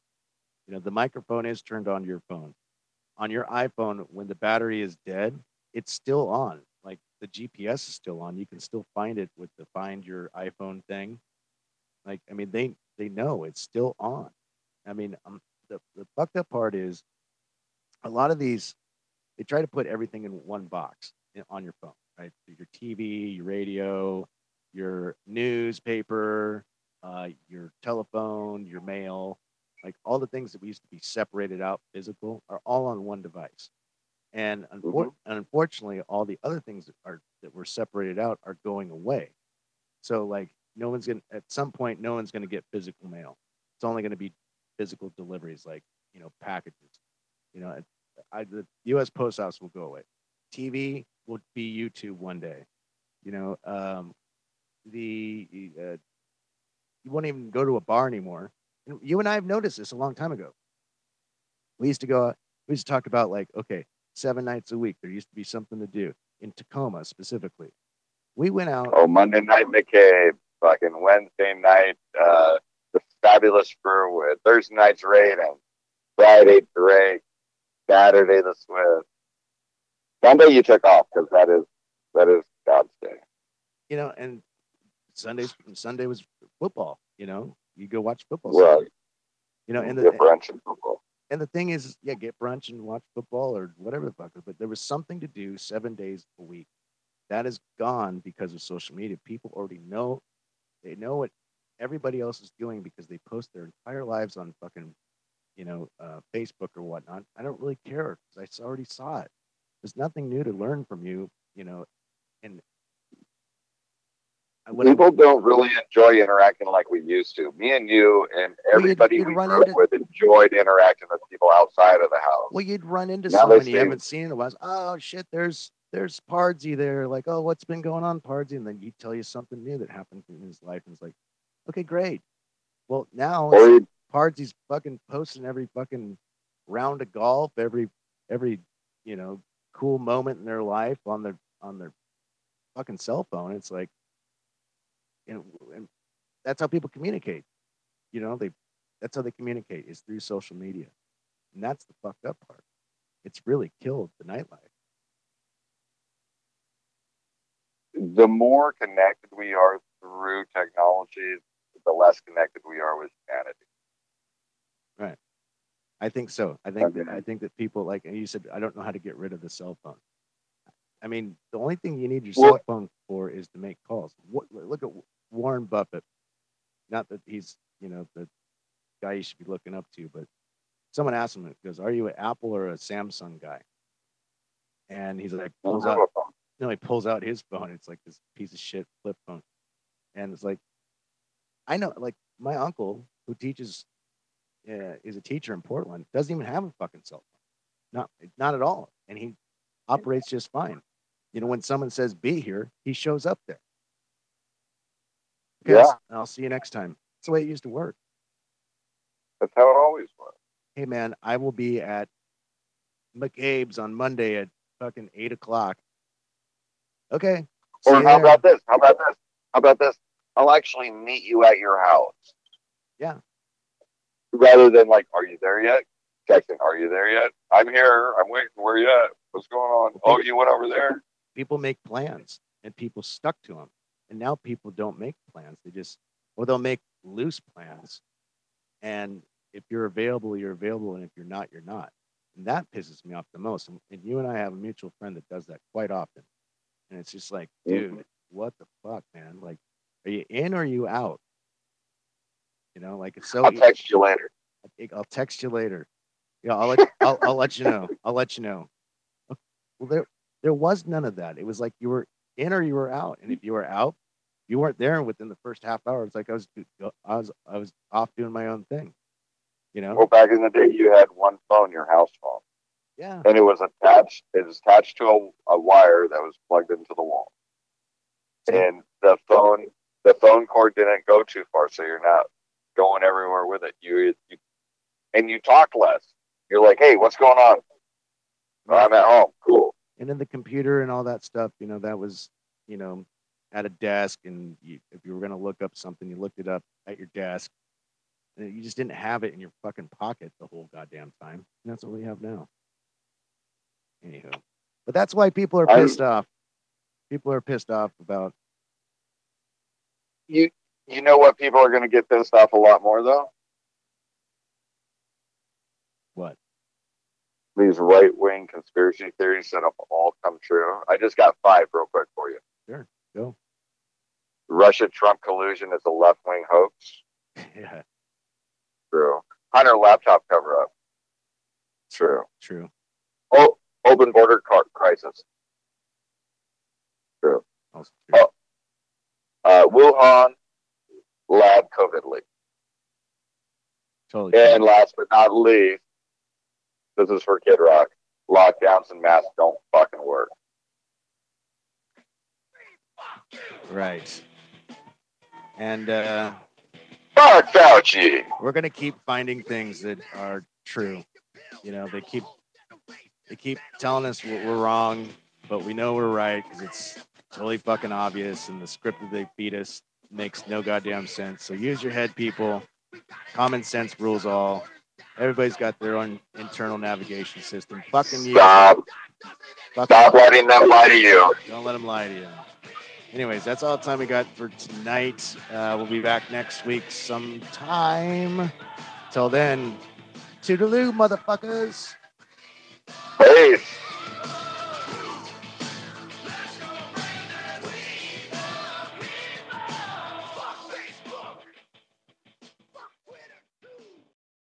You know, the microphone is turned on your phone. On your iPhone, when the battery is dead, it's still on. Like the GPS is still on. You can still find it with the find your iPhone thing. Like, I mean, they they know it's still on. I mean, um, the the fucked up part is a lot of these they try to put everything in one box in- on your phone, right? Your TV, your radio, your newspaper, uh, your telephone, your mail, like all the things that we used to be separated out physical are all on one device. And, unfor- and unfortunately, all the other things that are that were separated out are going away. So like no one's gonna at some point no one's gonna get physical mail. It's only gonna be physical deliveries like you know packages. You know, I, the U.S. Post Office will go away. TV will be YouTube one day. You know, um, the uh, you won't even go to a bar anymore. And you and I have noticed this a long time ago. We used to go. We used to talk about like, okay, seven nights a week. There used to be something to do in Tacoma specifically. We went out. Oh, Monday night McCabe, fucking Wednesday night, uh, the fabulous Brewwood, Thursday night's Raiden, Friday Drake, Saturday the Swiss. Sunday you took off because that is that is God's day. You know, and Sundays Sunday was football. You know, you go watch football. Right. You know, and the, Get brunch and football. And the thing is, yeah, get brunch and watch football or whatever the fuck. But there was something to do seven days a week. That is gone because of social media. People already know, they know what everybody else is doing because they post their entire lives on fucking, you know, uh, Facebook or whatnot. I don't really care because I already saw it. There's nothing new to learn from you, you know. And I when I- People don't really enjoy interacting like we used to. Me and you and Well, you'd- everybody you'd we grew up with enjoyed interacting with people outside of the house. Well, you'd run into Now someone you haven't seen in a while. Oh shit, there's there's Pardsy there. Like, oh, what's been going on, Pardsy? And then he tell you something new that happened in his life, and it's like, okay, great. Well, now Or Pardsy's fucking posting every fucking round of golf, every every you know cool moment in their life on their on their fucking cell phone. It's like, know, and that's how people communicate. You know, they that's how they communicate is through social media, and that's the fucked up part. It's really killed the nightlife. the more connected we are through technology, the less connected we are with humanity. Right. I think so. I think that, I think that people like and you said I don't know how to get rid of the cell phone. I mean, the only thing you need your Well- cell phone for is to make calls. What, look at Warren Buffett. Not that he's you know the guy you should be looking up to, but someone asked him, "Goes, are you an Apple or a Samsung guy?" And he's like, pulls out, no, he pulls out his phone. It's like this piece of shit flip phone, and it's like, I know, like my uncle who teaches, uh, is a teacher in Portland, doesn't even have a fucking cell phone, not not at all, and he operates just fine. You know, when someone says be here, he shows up there. Okay, Yeah. and I'll see you next time. That's the way it used to work. That's how it always was. Hey man, I will be at McCabe's on Monday at fucking eight o'clock. Okay. Or how there. about this? How about this? How about this? I'll actually meet you at your house. Yeah. Rather than like, are you there yet? Texting, are you there yet? I'm here. I'm waiting. Where you at? What's going on? Oh, you went over there. people make plans and people stuck to them. And now people don't make plans. They just, or they'll make loose plans. And if you're available, you're available. And if you're not, you're not. And that pisses me off the most. And, and you and I have a mutual friend that does that quite often. And it's just like, dude, what the fuck, man? Like, are you in or are you out? You know, like it's so. I'll text you later. I'll text you later. Yeah, I'll let I'll, I'll let you know. I'll let you know. Well, there there was none of that. It was like you were in or you were out, and if you were out, You weren't there within the first half hour. It's like I was, I was, I was off doing my own thing. You know? Well, back in the day, you had one phone, your house phone, Yeah. and it was attached. It was attached to a, a wire that was plugged into the wall, and the phone, the phone cord didn't go too far, so you're not going everywhere with it. You, you and you talk less. You're like, hey, what's going on? "Oh, I'm at home. Cool. and then the computer and all that stuff you know that was you know at a desk and you, if you were going to look up something you looked it up at your desk and you just didn't have it in your fucking pocket the whole goddamn time and that's what we have now anywho but that's why people are I- pissed off people are pissed off about You, you know what? People are going to get pissed off a lot more though. what These right wing conspiracy theories that have all come true. I just got five real quick for you. Sure, go. Russia Trump collusion is a left wing hoax. yeah True. Hunter laptop cover up. True. true Oh, open border car- crisis. also true. Oh. Uh, Wuhan lab COVID leak. totally true. And last but not least, this is for Kid Rock. Lockdowns and masks don't fucking work. right and uh Fuck Fauci. we're gonna keep finding things that are true. You know, they keep they keep telling us we're, we're wrong, but we know we're right because it's totally fucking obvious, and the script that they feed us makes no goddamn sense. So use your head, people. Common sense rules all. Everybody's got their own internal navigation system. Fucking you. Stop. Fucking- Stop letting them lie to you. Don't let them lie to you anyways, that's all the time we got for tonight. Uh, we'll be back next week sometime. Till then, toodaloo, motherfuckers. Peace.